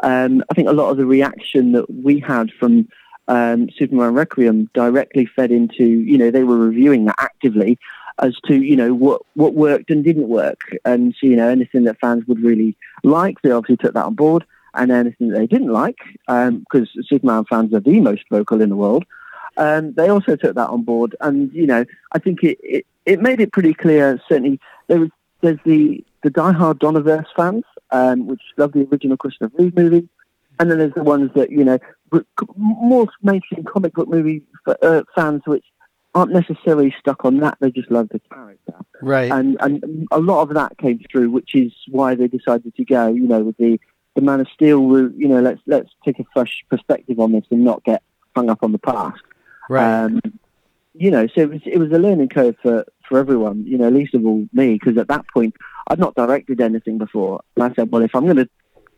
um, I think a lot of the reaction that we had from um, Superman Requiem directly fed into, you know, they were reviewing that actively as to, you know, what, what worked and didn't work. And, so, you know, anything that fans would really like, they obviously took that on board. And anything that they didn't like, because um, Superman fans are the most vocal in the world, um, they also took that on board. And, you know, I think it, it, it made it pretty clear, certainly, there was there's the the diehard Donnerverse fans, um, which love the original Christopher Reeve movie, and then there's the ones that you know more mainstream comic book movie uh, fans, which aren't necessarily stuck on that. They just love the character, right? And and a lot of that came through, which is why they decided to go, you know, with the the Man of Steel route. You know, let's let's take a fresh perspective on this and not get hung up on the past. Right. Um, you know, so it was it was a learning curve for for everyone, you know, least of all me, because at that point I'd not directed anything before. And I said, well, if I'm going to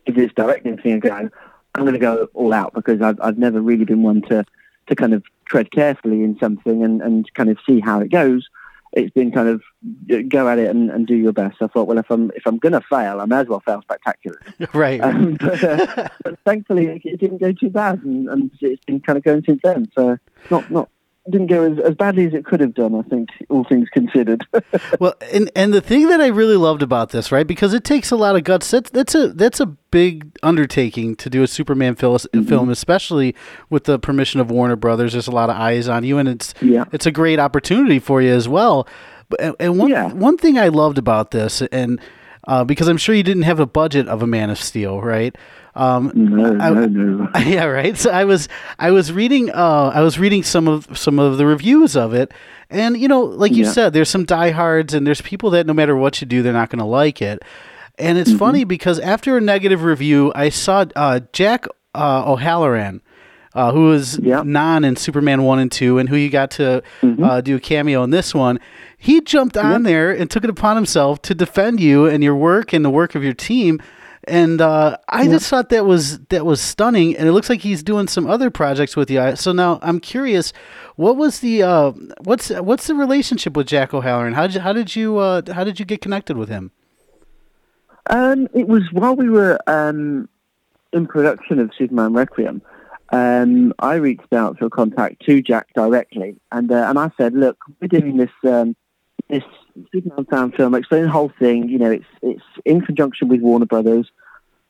give this directing thing a go, I'm going to go all out because I've, I've never really been one to, to kind of tread carefully in something and, and kind of see how it goes. it's been kind of go at it and, and do your best. I thought, well, if I'm if I'm going to fail, I may as well fail spectacularly. (laughs) right. Um, (laughs) but, uh, but, thankfully, it, it, didn't go too bad, and, and, it's been kind of going since then. So not not didn't go as, as badly as it could have done. I think, all things considered. (laughs) well, and and the thing that I really loved about this, right, because it takes a lot of guts. That's that's a that's a big undertaking to do a Superman fil- mm-hmm. film, especially with the permission of Warner Brothers. There's a lot of eyes on you, and it's yeah. it's a great opportunity for you as well. But and one yeah. one thing I loved about this, and uh, because I'm sure you didn't have a budget of a Man of Steel, right? Um, no, no, no. (laughs) Yeah, right. So I was I was reading uh, I was reading some of some of the reviews of it, and you know, like you yeah. said, there's some diehards and there's people that no matter what you do, they're not going to like it. And it's mm-hmm. funny because after a negative review, I saw uh, Jack uh, O'Halloran. Uh, who was Non in Superman 1 and 2, and who you got to mm-hmm. uh, do a cameo in this one. He jumped on there and took it upon himself to defend you and your work and the work of your team and uh, I yep. just thought that was that was stunning, and it looks like he's doing some other projects with you. So now I'm curious, what was the uh, what's what's the relationship with Jack O'Halloran? How did you, how did you uh, how did you get connected with him? Um, it was while we were um, in production of Superman Requiem. Um, I reached out for a contact to Jack directly, and uh, and I said, look, we're doing this um, this Superman fan film, explain the whole thing. You know, it's it's in conjunction with Warner Brothers,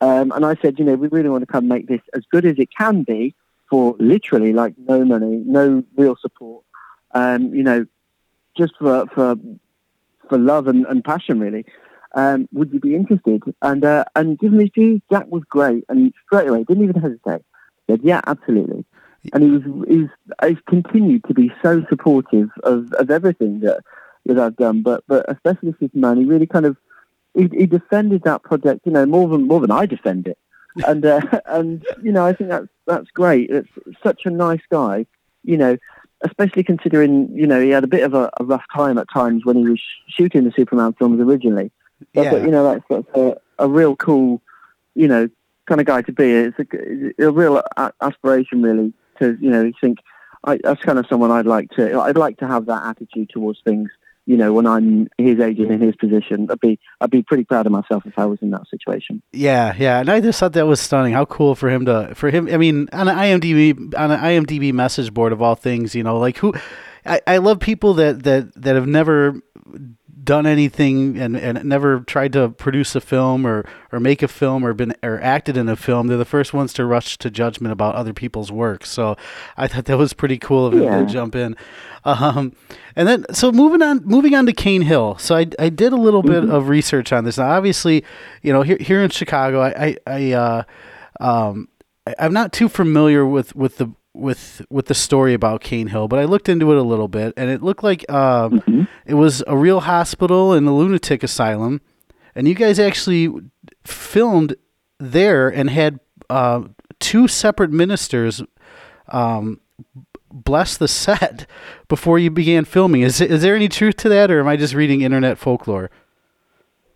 um, and I said, you know, we really want to come make this as good as it can be for literally like no money, no real support. Um, you know, just for for for love and, and passion, really. Um, would you be interested? And uh, and given his due, Jack was great, and straight away didn't even hesitate. Said, yeah, absolutely. And he was he's, he's continued to be so supportive of, of everything that that I've done, but but especially Superman, he really kind of he, he defended that project, you know, more than more than I defend it, and uh, (laughs) and you know I think that's that's great. It's such a nice guy, you know, especially considering you know he had a bit of a, a rough time at times when he was shooting the Superman films originally. But, yeah. You know that's, that's a, a real cool, you know, kind of guy to be. It's a, a real aspiration really to you know think I, that's kind of someone I'd like to I'd like to have that attitude towards things you know, when I'm his age and in his position, I'd be I'd be pretty proud of myself if I was in that situation. Yeah, yeah, and I just thought that was stunning. How cool for him to for him. I mean, on an IMDb on an IMDb message board of all things, you know, like who. I, I love people that, that, that have never done anything and, and never tried to produce a film or, or make a film or been or acted in a film, they're the first ones to rush to judgment about other people's work. So I thought that was pretty cool of him yeah. to jump in. Um, and then so moving on moving on to Cain Hill. So I, I did a little mm-hmm. bit of research on this. Now obviously, you know, here here in Chicago, I I, I uh, um, I'm not too familiar with, with the with with the story about Cane Hill, but I looked into it a little bit, and it looked like um, mm-hmm. it was a real hospital and a lunatic asylum, and you guys actually filmed there and had uh, two separate ministers um, bless the set (laughs) before you began filming. Is is there any truth to that, or am I just reading internet folklore?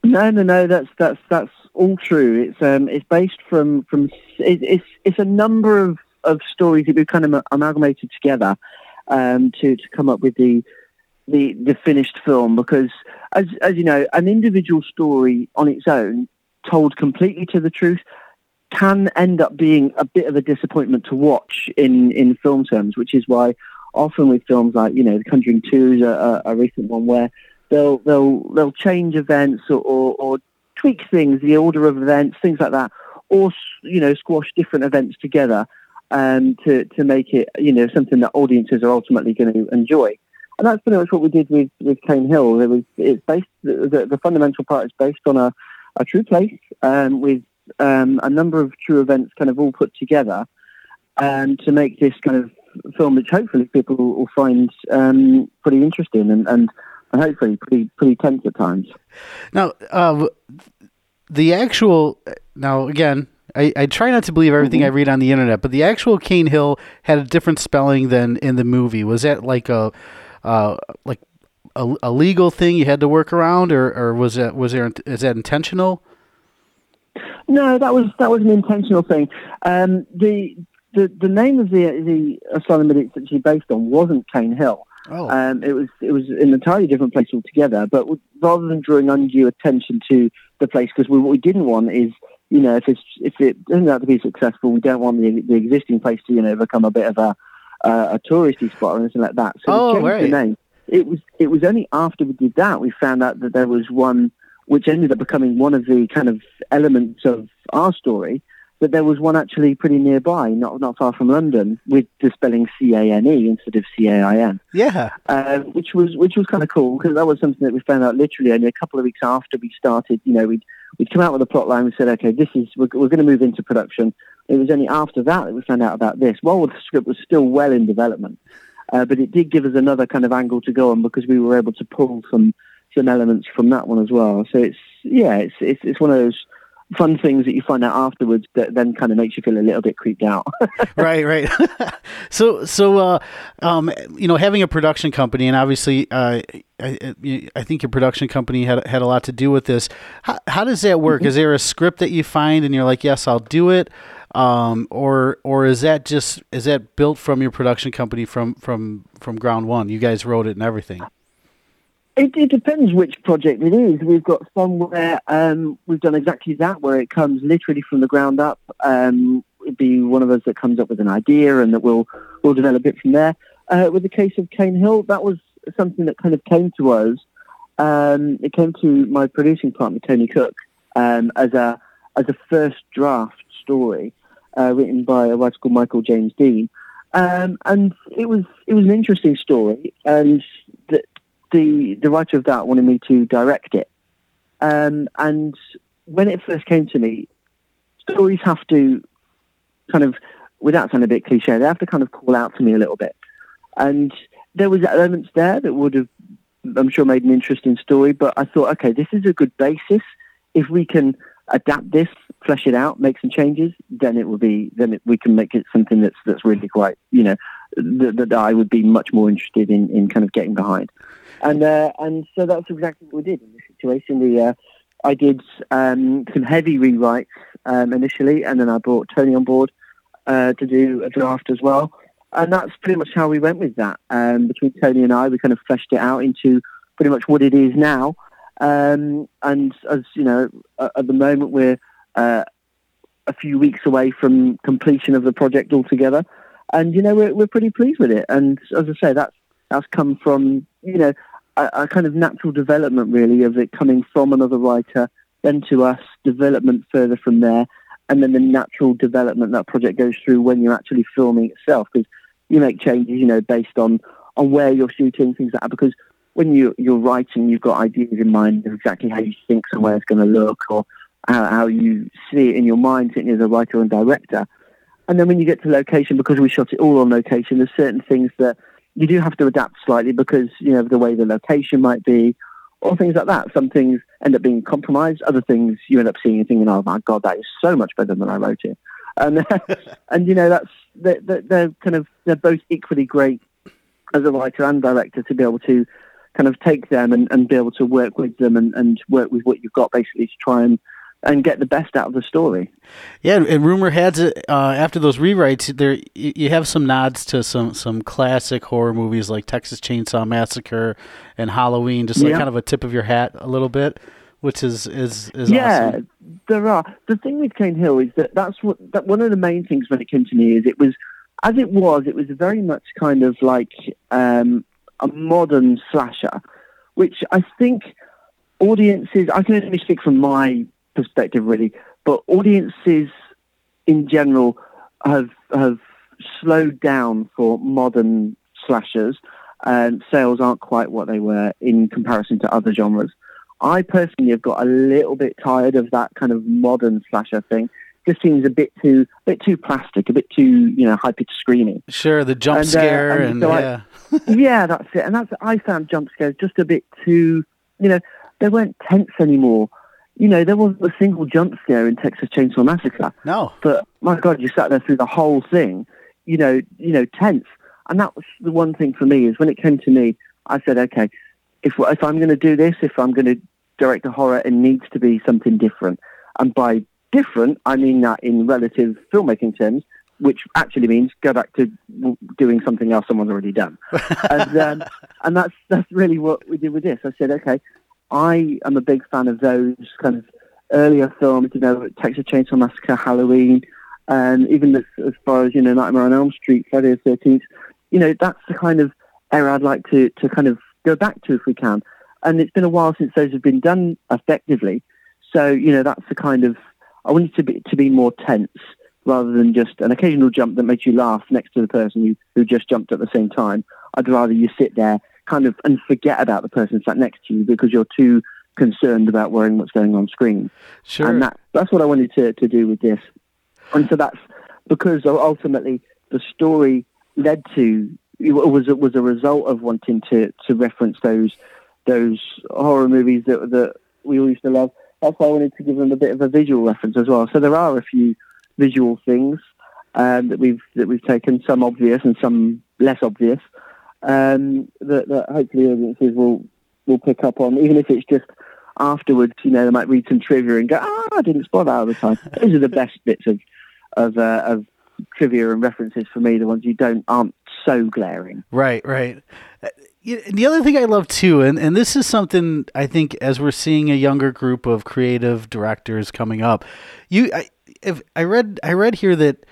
No, no, no. That's that's that's all true. It's um it's based from from it, it's it's a number of of stories that we've kind of amalgamated together um, to to come up with the the the finished film because as as you know an individual story on its own told completely to the truth can end up being a bit of a disappointment to watch in in film terms which is why often with films like you know the conjuring 2 is a, a recent one where they'll they'll they'll change events or, or, or tweak things the order of events things like that or you know squash different events together um, to to make it you know something that audiences are ultimately going to enjoy. And that's pretty much what we did with, with Cain Hill. It was it's based the, the, fundamental part is based on a, a true place um, with um, a number of true events kind of all put together um, to make this kind of film, which hopefully people will find um, pretty interesting and, and, and hopefully pretty pretty tense at times. Now, uh, the actual now again, I, I try not to believe everything mm-hmm. I read on the internet, but the actual Cane Hill had a different spelling than in the movie. Was that like a uh, like a, a legal thing you had to work around, or, or was that was there is that intentional? No, that was that was an intentional thing. Um, the the the name of the the asylum that it's actually based on wasn't Cane Hill. Oh. Um, it was it was an entirely different place altogether. But rather than drawing undue attention to the place, because what we didn't want is you know if it's if it turns out to be successful, we don't want the the existing place to you know become a bit of a uh, a touristy spot or anything like that. So oh, we changed right. the name. It was it was only after we did that we found out that there was one which ended up becoming one of the kind of elements of our story. But there was one actually pretty nearby, not not far from London, with the spelling C A N E instead of C A I N. Yeah, uh, which was which was kind of cool because that was something that we found out literally only a couple of weeks after we started. You know, we'd we'd come out with a plot line. We said, okay, this is we're, we're going to move into production. It was only after that that we found out about this. While the script was still well in development, uh, but it did give us another kind of angle to go on because we were able to pull some some elements from that one as well. So it's yeah, it's it's, it's one of those fun things that you find out afterwards that then kind of makes you feel a little bit creeped out. (laughs) right, right. (laughs) so, so uh, um, you know, having a production company, and obviously, uh, I, I, think your production company had had a lot to do with this. How, how does that work? Mm-hmm. Is there a script that you find and you're like, yes, I'll do it, um, or or is that just is that built from your production company from from from ground one? You guys wrote it and everything. It, it, depends which project it is. We've got some where um, we've done exactly that, where it comes literally from the ground up. Um, it'd be one of us that comes up with an idea and that we'll, we'll develop it from there. Uh, with the case of Cain Hill, that was something that kind of came to us. Um, it came to my producing partner, Tony Cook, um, as a as a first draft story uh, written by a writer called Michael James Dean. Um, and it was it was an interesting story, and the, the the writer of that wanted me to direct it. Um, and when it first came to me, stories have to kind of, without sounding a bit cliche, they have to kind of call out to me a little bit. And there was elements there that would have, I'm sure, made an interesting story. But I thought, okay, this is a good basis. If we can adapt this, flesh it out, make some changes, then it will be then it, we can make it something that's that's really quite you know that, that I would be much more interested in in kind of getting behind. And uh, and so that's exactly what we did in this situation. We uh, I did um, some heavy rewrites um, initially, and then I brought Tony on board uh, to do a draft as well. And that's pretty much how we went with that. Um, between Tony and I, we kind of fleshed it out into pretty much what it is now. Um, and as you know, at the moment we're uh, a few weeks away from completion of the project altogether, and you know we're we're pretty pleased with it. And as I say, that's that's come from you know a, a kind of natural development really of it coming from another writer, then to us, development further from there, and then the natural development that project goes through when you're actually filming itself because you make changes, you know, based on on where you're shooting things like that. Because when you you're writing, you've got ideas in mind of exactly how you think somewhere's going to look or how, how you see it in your mind, sitting as a writer and director. And then when you get to location, because we shot it all on location, there's certain things that you do have to adapt slightly because, you know, the way the location might be or things like that. Some things end up being compromised. Other things you end up seeing and thinking, oh my God, that is so much better than I wrote it. And, (laughs) and you know, that's, they're, they're kind of, they're both equally great as a writer and director to be able to kind of take them and, and be able to work with them and, and work with what you've got basically to try and and get the best out of the story. Yeah, and rumor has it uh, after those rewrites, there you have some nods to some some classic horror movies like Texas Chainsaw Massacre and Halloween, just like yeah. kind of a tip of your hat a little bit, which is is is yeah. Awesome. There are the thing with Cain Hill is that that's what that one of the main things when it came to me is it was as it was it was very much kind of like um, a modern slasher, which I think audiences I can only speak from my perspective, really. But audiences in general have have slowed down for modern slashers, and sales aren't quite what they were in comparison to other genres. I personally have got a little bit tired of that kind of modern slasher thing. Just seems a bit too, a bit too plastic, a bit too, you know, high pitched screaming. Sure, the jump and, scare, uh, and, and so yeah, I, (laughs) yeah, that's it. And that's I found jump scares just a bit too, you know, they weren't tense anymore you know, there wasn't a single jump scare in Texas Chainsaw Massacre. No. But my God, you sat there through the whole thing, you know, you know, tense. And that was the one thing for me is when it came to me, I said, okay, if if I'm going to do this, if I'm going to direct a horror, it needs to be something different. And by different, I mean that in relative filmmaking terms, which actually means go back to doing something else someone's already done. (laughs) and, um, and that's that's really what we did with this. I said, okay, I am a big fan of those kind of earlier films, you know, Texas Chainsaw Massacre, Halloween, and even as, as far as you know, Nightmare on Elm Street, Friday the Thirteenth. You know, that's the kind of era I'd like to to kind of go back to if we can. And it's been a while since those have been done effectively. So you know, that's the kind of I wanted to be to be more tense rather than just an occasional jump that makes you laugh next to the person who, who just jumped at the same time. I'd rather you sit there kind of and forget about the person sat next to you because you're too concerned about worrying what's going on screen. Sure. And that, that's what I wanted to, to do with this. And so that's because ultimately the story led to was it was a result of wanting to, to reference those those horror movies that that we all used to love. That's why I wanted to give them a bit of a visual reference as well. So there are a few visual things um, that we've that we've taken, some obvious and some less obvious, um, that, that hopefully audiences will will pick up on, even if it's just afterwards. You know, they might read some trivia and go, "Ah, I didn't spot that at the time." (laughs) Those are the best bits of of uh, of trivia and references for me. The ones you don't aren't so glaring. Right, right. Uh, the other thing I love too, and, and this is something I think as we're seeing a younger group of creative directors coming up, you I, if I read I read here that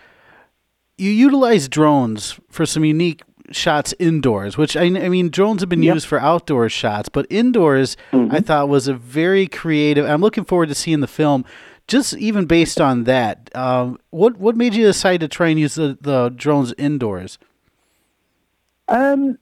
you utilize drones for some unique shots indoors, which I, I mean, drones have been yep. used for outdoor shots, but indoors mm-hmm. I thought was a very creative. I'm looking forward to seeing the film. Just even based on that, um, what what made you decide to try and use the, the drones indoors? Um,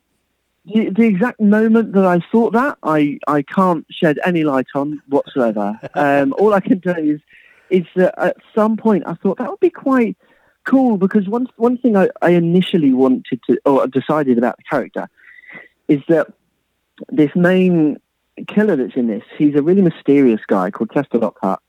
the, the, exact moment that I thought that, I, I can't shed any light on whatsoever. (laughs) um, all I can tell you is is that at some point I thought that would be quite cool because one one thing I, I initially wanted to or decided about the character is that this main killer that's in this, he's a really mysterious guy called Chester Lockhart,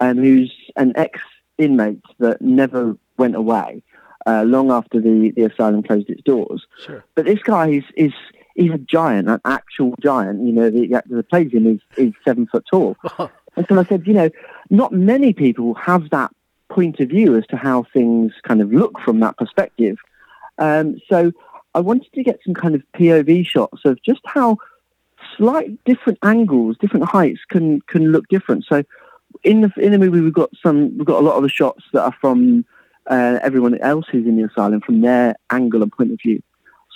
and um, who's an ex inmate that never went away uh, long after the, the asylum closed its doors. Sure. But this guy is is he's a giant, an actual giant. You know, the actor that plays him is, is seven foot tall. (laughs) And so I said, you know, not many people have that point of view as to how things kind of look from that perspective. Um, so I wanted to get some kind of POV shots of just how slight different angles, different heights can can look different. So in the in the movie, we've got some, we've got a lot of the shots that are from uh, everyone else who's in the asylum from their angle and point of view.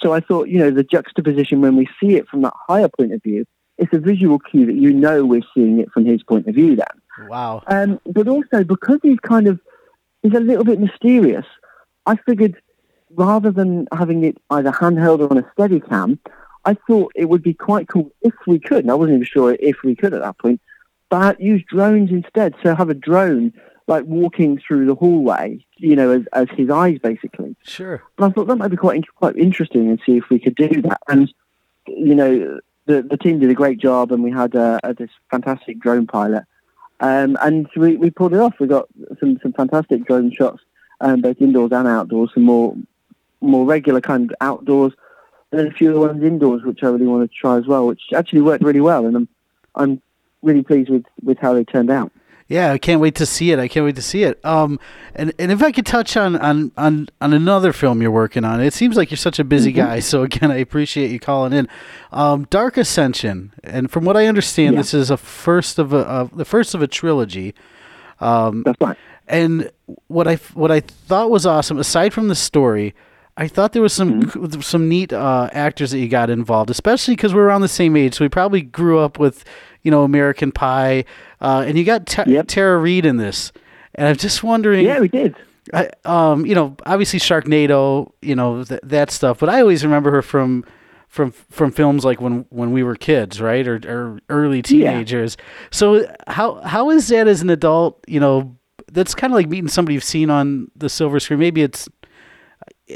So I thought, you know, the juxtaposition when we see it from that higher point of view it's a visual cue that you know we're seeing it from his point of view then. Wow. Um, but also because he's kind of he's a little bit mysterious, I figured rather than having it either handheld or on a steady cam, I thought it would be quite cool if we could, and I wasn't even sure if we could at that point, but use drones instead. So have a drone like walking through the hallway, you know, as, as his eyes basically. Sure. And I thought that might be quite quite interesting and see if we could do that. And you know, the, the team did a great job, and we had uh, this fantastic drone pilot, um, and we, we pulled it off. We got some some fantastic drone shots, um, both indoors and outdoors, some more more regular kind of outdoors, and then a few of the ones indoors, which I really wanted to try as well, which actually worked really well, and I'm I'm really pleased with with how they turned out. Yeah, I can't wait to see it. I can't wait to see it. Um, and, and if I could touch on, on, on, on another film you're working on, it seems like you're such a busy mm-hmm. guy. (laughs) So again, I appreciate you calling in. Um, Dark Ascension, and from what I understand, yeah. this is a first of a, of the first of a trilogy. Um, That's right. And what I what I thought was awesome, aside from the story, I thought there was some mm-hmm. some neat uh, actors that you got involved, especially because we're around the same age, so we probably grew up with you know American Pie, uh, and you got yep. Tara Reid in this, and I'm just wondering. Yeah, we did. I, um, you know, obviously Sharknado, you know th- that stuff, but I always remember her from from from films like when when we were kids, right, or, or early teenagers. Yeah. So how how is that as an adult? You know, that's kind of like meeting somebody you've seen on the silver screen. Maybe it's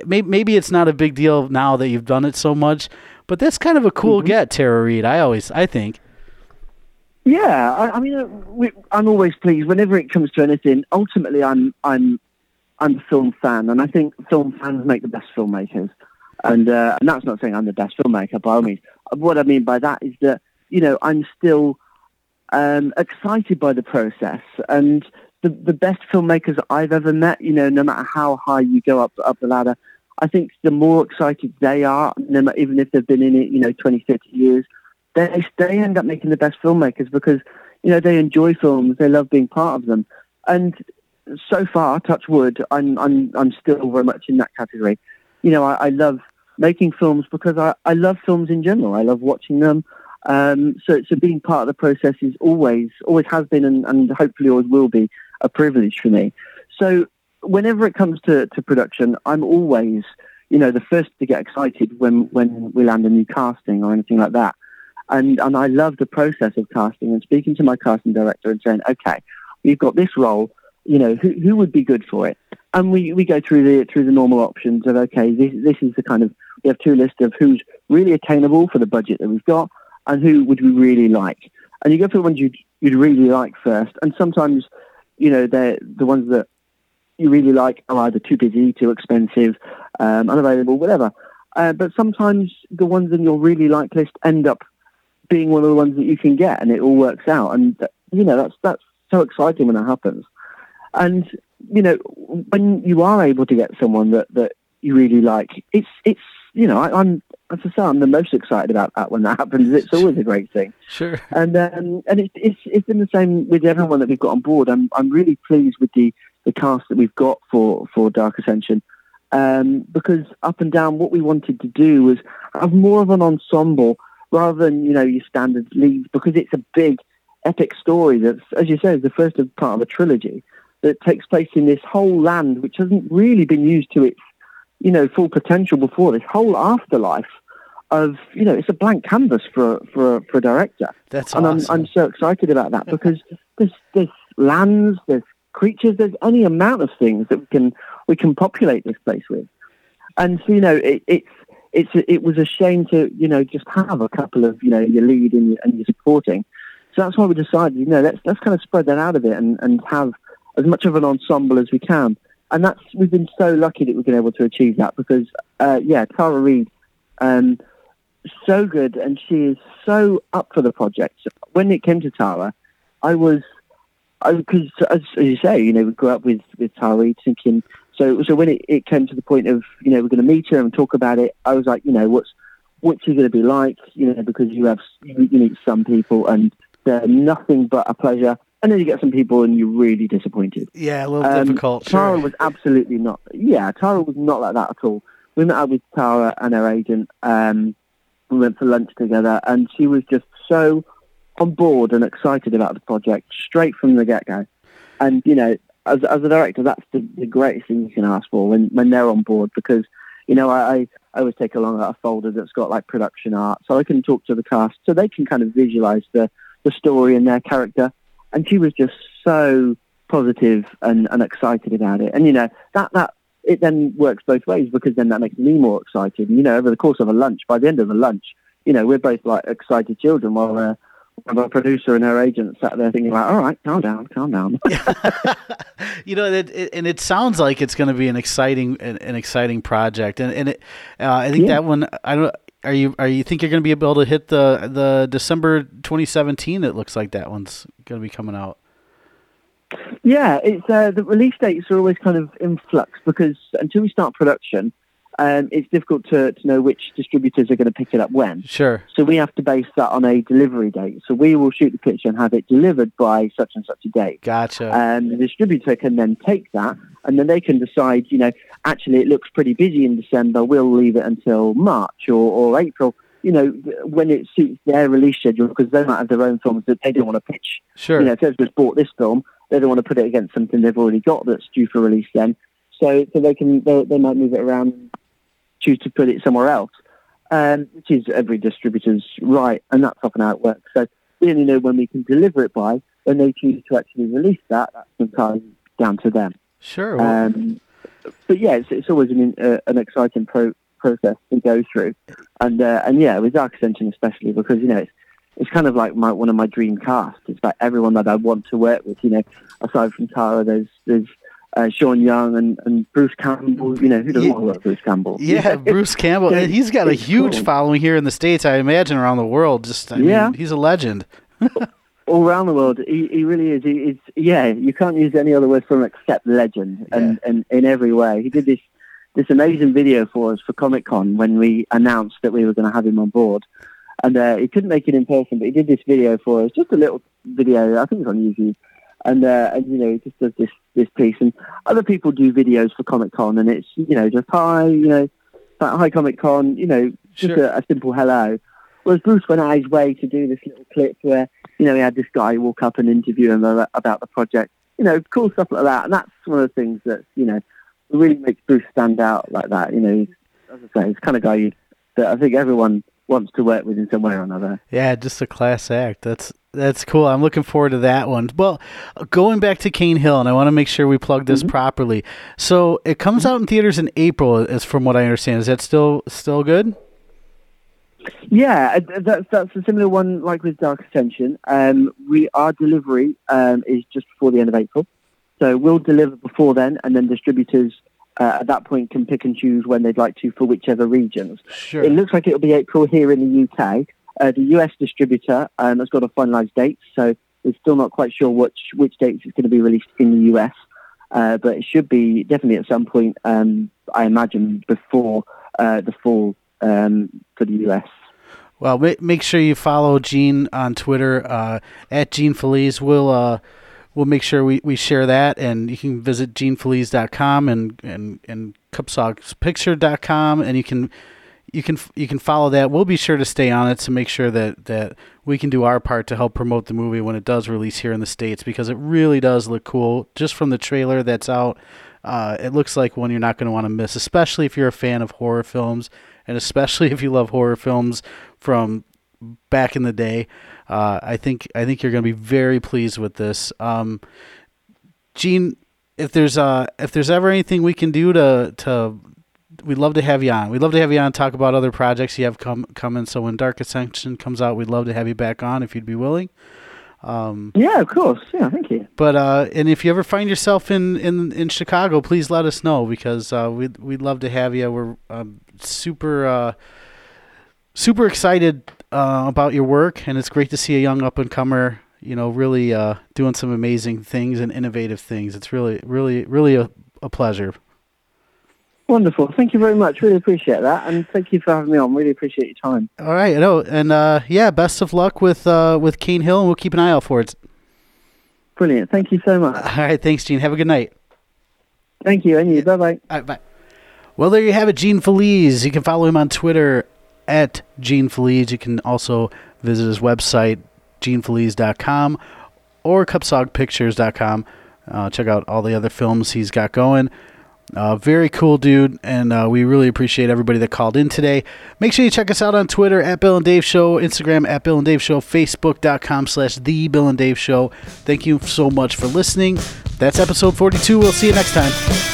maybe maybe it's not a big deal now that you've done it so much, but that's kind of a cool mm-hmm. get, Tara Reid. I always I think. Yeah, I, I mean, uh, we, I'm always pleased whenever it comes to anything. Ultimately, I'm I'm I'm a film fan, and I think film fans make the best filmmakers. And uh, and that's not saying I'm the best filmmaker by all means. What I mean by that is that you know I'm still um, excited by the process, and the the best filmmakers I've ever met. You know, no matter how high you go up up the ladder, I think the more excited they are, even if they've been in it, you know, 20, 30 years, they they end up making the best filmmakers because you know they enjoy films, they love being part of them, and so far, touch wood, I'm I'm I'm still very much in that category. You know, I, I love making films because I, I love films in general. I love watching them. Um, so so being part of the process is always always has been and, and hopefully always will be a privilege for me. So whenever it comes to, to production, I'm always you know the first to get excited when when we land a new casting or anything like that. And and I love the process of casting and speaking to my casting director and saying, okay, we've got this role you know, who, who would be good for it? And we, we go through the through the normal options of okay, this this is the kind of we have two lists of who's really attainable for the budget that we've got, and who would we really like. And you go for the ones you'd you'd really like first. And sometimes, you know, they're the ones that you really like are either too busy, too expensive, um, unavailable, whatever. Uh, but sometimes the ones in your really like list end up being one of the ones that you can get, and it all works out. And you know, that's that's so exciting when that happens. And you know, when you are able to get someone that that you really like, it's it's you know, I, am as I say, I'm the most excited about that when that happens. It's always a great thing. Sure. And um, and it's it's it's been the same with everyone that we've got on board. I'm I'm really pleased with the the cast that we've got for for Dark Ascension. Um, because up and down, what we wanted to do was have more of an ensemble rather than you know your standard leads, because it's a big, epic story that's, as you say, is the first part of a trilogy that takes place in this whole land, which hasn't really been used to its, you know, full potential before. This whole afterlife of, you know, it's a blank canvas for for for a director. That's and awesome. I'm I'm so excited about that because there's there's lands, there's creatures, there's any amount of things that we can we can populate this place with. And so, you know, it, it's it's it was a shame to you know just have a couple of you know your lead and your, and your supporting. So that's why we decided, you know, let's let's kind of spread that out a bit and, and have as much of an ensemble as we can. And that's we've been so lucky that we've been able to achieve that because, uh, yeah, Tara Reid, um, so good, and she is so up for the project. When it came to Tara, I was, because as, as, you say, you know, we grew up with with Tara thinking. So, so when it, it came to the point of, you know, we're going to meet her and talk about it, I was like, you know, what's what's she going to be like? You know, because you have you meet some people and they're nothing but a pleasure and then you get some people and you're really disappointed. Yeah, a little um, difficult. Tara sure. was absolutely not. Yeah, Tara was not like that at all. We met up with Tara and her agent. Um, we went for lunch together, and she was just so on board and excited about the project straight from the get go. And you know, as as a director, that's the, the greatest thing you can ask for when when they're on board because you know I. I always take along a folder that's got like production art, so I can talk to the cast, so they can kind of visualize the the story and their character and she was just so positive and, and excited about it. And you know that that it then works both ways because then that makes me more excited. And, you know, over the course of a lunch, by the end of the lunch, you know, we're both like excited children while our producer and her agent sat there thinking like, all right, calm down, calm down. (laughs) you know, it, it, and it sounds like it's going to be an exciting, an, an exciting project. And, and it, uh, I think yeah. that one, I don't, are you are you think you're going to be able to hit the the December 2017? It looks like that one's going to be coming out. Yeah, it's uh, the release dates are always kind of in flux because until we start production, um, it's difficult to, to know which distributors are going to pick it up when. Sure. So we have to base that on a delivery date. So we will shoot the picture and have it delivered by such and such a date. Gotcha. And the distributor can then take that and then they can decide, you know, actually it looks pretty busy in December. We'll leave it until March or, or April. You know, when it suits their release schedule, because they might have their own films that they don't want to pitch. Sure. You know, if they've just bought this film, they don't want to put it against something they've already got that's due for release then. So, so they can they, they might move it around choose to put it somewhere else, um, which is every distributor's right, and that's often how it works. So we only know when we can deliver it by. When they choose to actually release that, that's entirely down to them. Sure. Um, but yeah, it's, it's always an, uh, an exciting pro- process to go through, and uh, and yeah, with Dark Ascension especially because you know it's it's kind of like my one of my dream casts. It's like everyone that I want to work with. You know, aside from Tara, there's there's uh, Sean Young and, and Bruce Campbell. You know, who doesn't yeah. want to Bruce Campbell? Yeah, (laughs) Bruce Campbell. and he's got a huge cool. following here in the States, I imagine, around the world. Just, I yeah. Mean, he's a legend. (laughs) All around the world, he, he really is. He, it's, yeah, you can't use any other word for him except legend, and, and in every way. He did this this amazing video for us for Comic Con when we announced that we were going to have him on board. And uh, he couldn't make it in person, but he did this video for us, just a little video. I think it's on YouTube. And, uh, and you know, just does this this piece. And other people do videos for Comic Con, and it's you know just hi, you know, hi Comic Con, you know, just Sure. a, a simple hello. Whereas Bruce went out his way to do this little clip where you know he had this guy walk up and interview him about, about the project. You know, cool stuff like that. And that's one of the things that you know really makes Bruce stand out like that. You know, he's, as I say, he's the kind of guy you, that I think everyone wants to work with in some way or another. Yeah, just a class act. That's that's cool. I'm looking forward to that one. Well, going back to Cain Hill, and I want to make sure we plug this properly. So it comes out in theaters in April, is from what I understand. Is that still still good? Yeah, uh, that's that's a similar one like with Dark Ascension. Um, we our delivery um, is just before the end of April, so we'll deliver before then, and then distributors uh, at that point can pick and choose when they'd like to for whichever regions. Sure. It looks like it'll be April here in the UK. Uh, the US distributor um, has got to finalise dates, so we're still not quite sure which which dates it's going to be released in the US. Uh, but it should be definitely at some point, um, I imagine, before uh, the fall um, for the US. Well, make sure you follow Gene on Twitter uh, at Gene Fallaize. We'll uh, we'll make sure we, we share that, and you can visit genefallaize.com and and and cupsogspicture.com, and you can you can you can follow that. We'll be sure to stay on it to make sure that that we can do our part to help promote the movie when it does release here in the states because it really does look cool. Just from the trailer that's out, uh, it looks like one you're not going to want to miss, especially if you're a fan of horror films, and especially (laughs) if you love horror films from back in the day. Uh, I think I think you're going to be very pleased with this. Um, Gene, if there's uh if there's ever anything we can do to to we'd love to have you on. We'd love to have you on talk about other projects you have come coming. So when Dark Ascension comes out, we'd love to have you back on if you'd be willing. Um, Yeah, of course. Yeah, thank you. but uh, and if you ever find yourself in, in, in Chicago, please let us know because uh, we'd we'd love to have you. We're um, super uh, super excited uh, about your work, and it's great to see a young up and comer. You know, really uh, doing some amazing things and innovative things. It's really really really a, a pleasure. Wonderful. Thank you very much. Really appreciate that, and thank you for having me on. Really appreciate your time. All right, no, and uh, yeah, best of luck with uh, with Cain Hill, and we'll keep an eye out for it. Brilliant. Thank you so much. All right, thanks, Gene. Have a good night. Thank you, and you. Bye bye. Right, bye. Well, there you have it, Gene Fallaize. You can follow him on Twitter at Gene Fallaize. You can also visit his website, genefallaize.com or cupsoguepictures.com. Uh, check out all the other films he's got going. Uh, very cool dude, and uh, we really appreciate everybody that called in today. Make sure you check us out on Twitter at Bill and Dave Show, Instagram at Bill and Dave Show, Facebook.com slash The Bill and Dave Show. Thank you so much for listening. That's episode 42. We'll see you next time.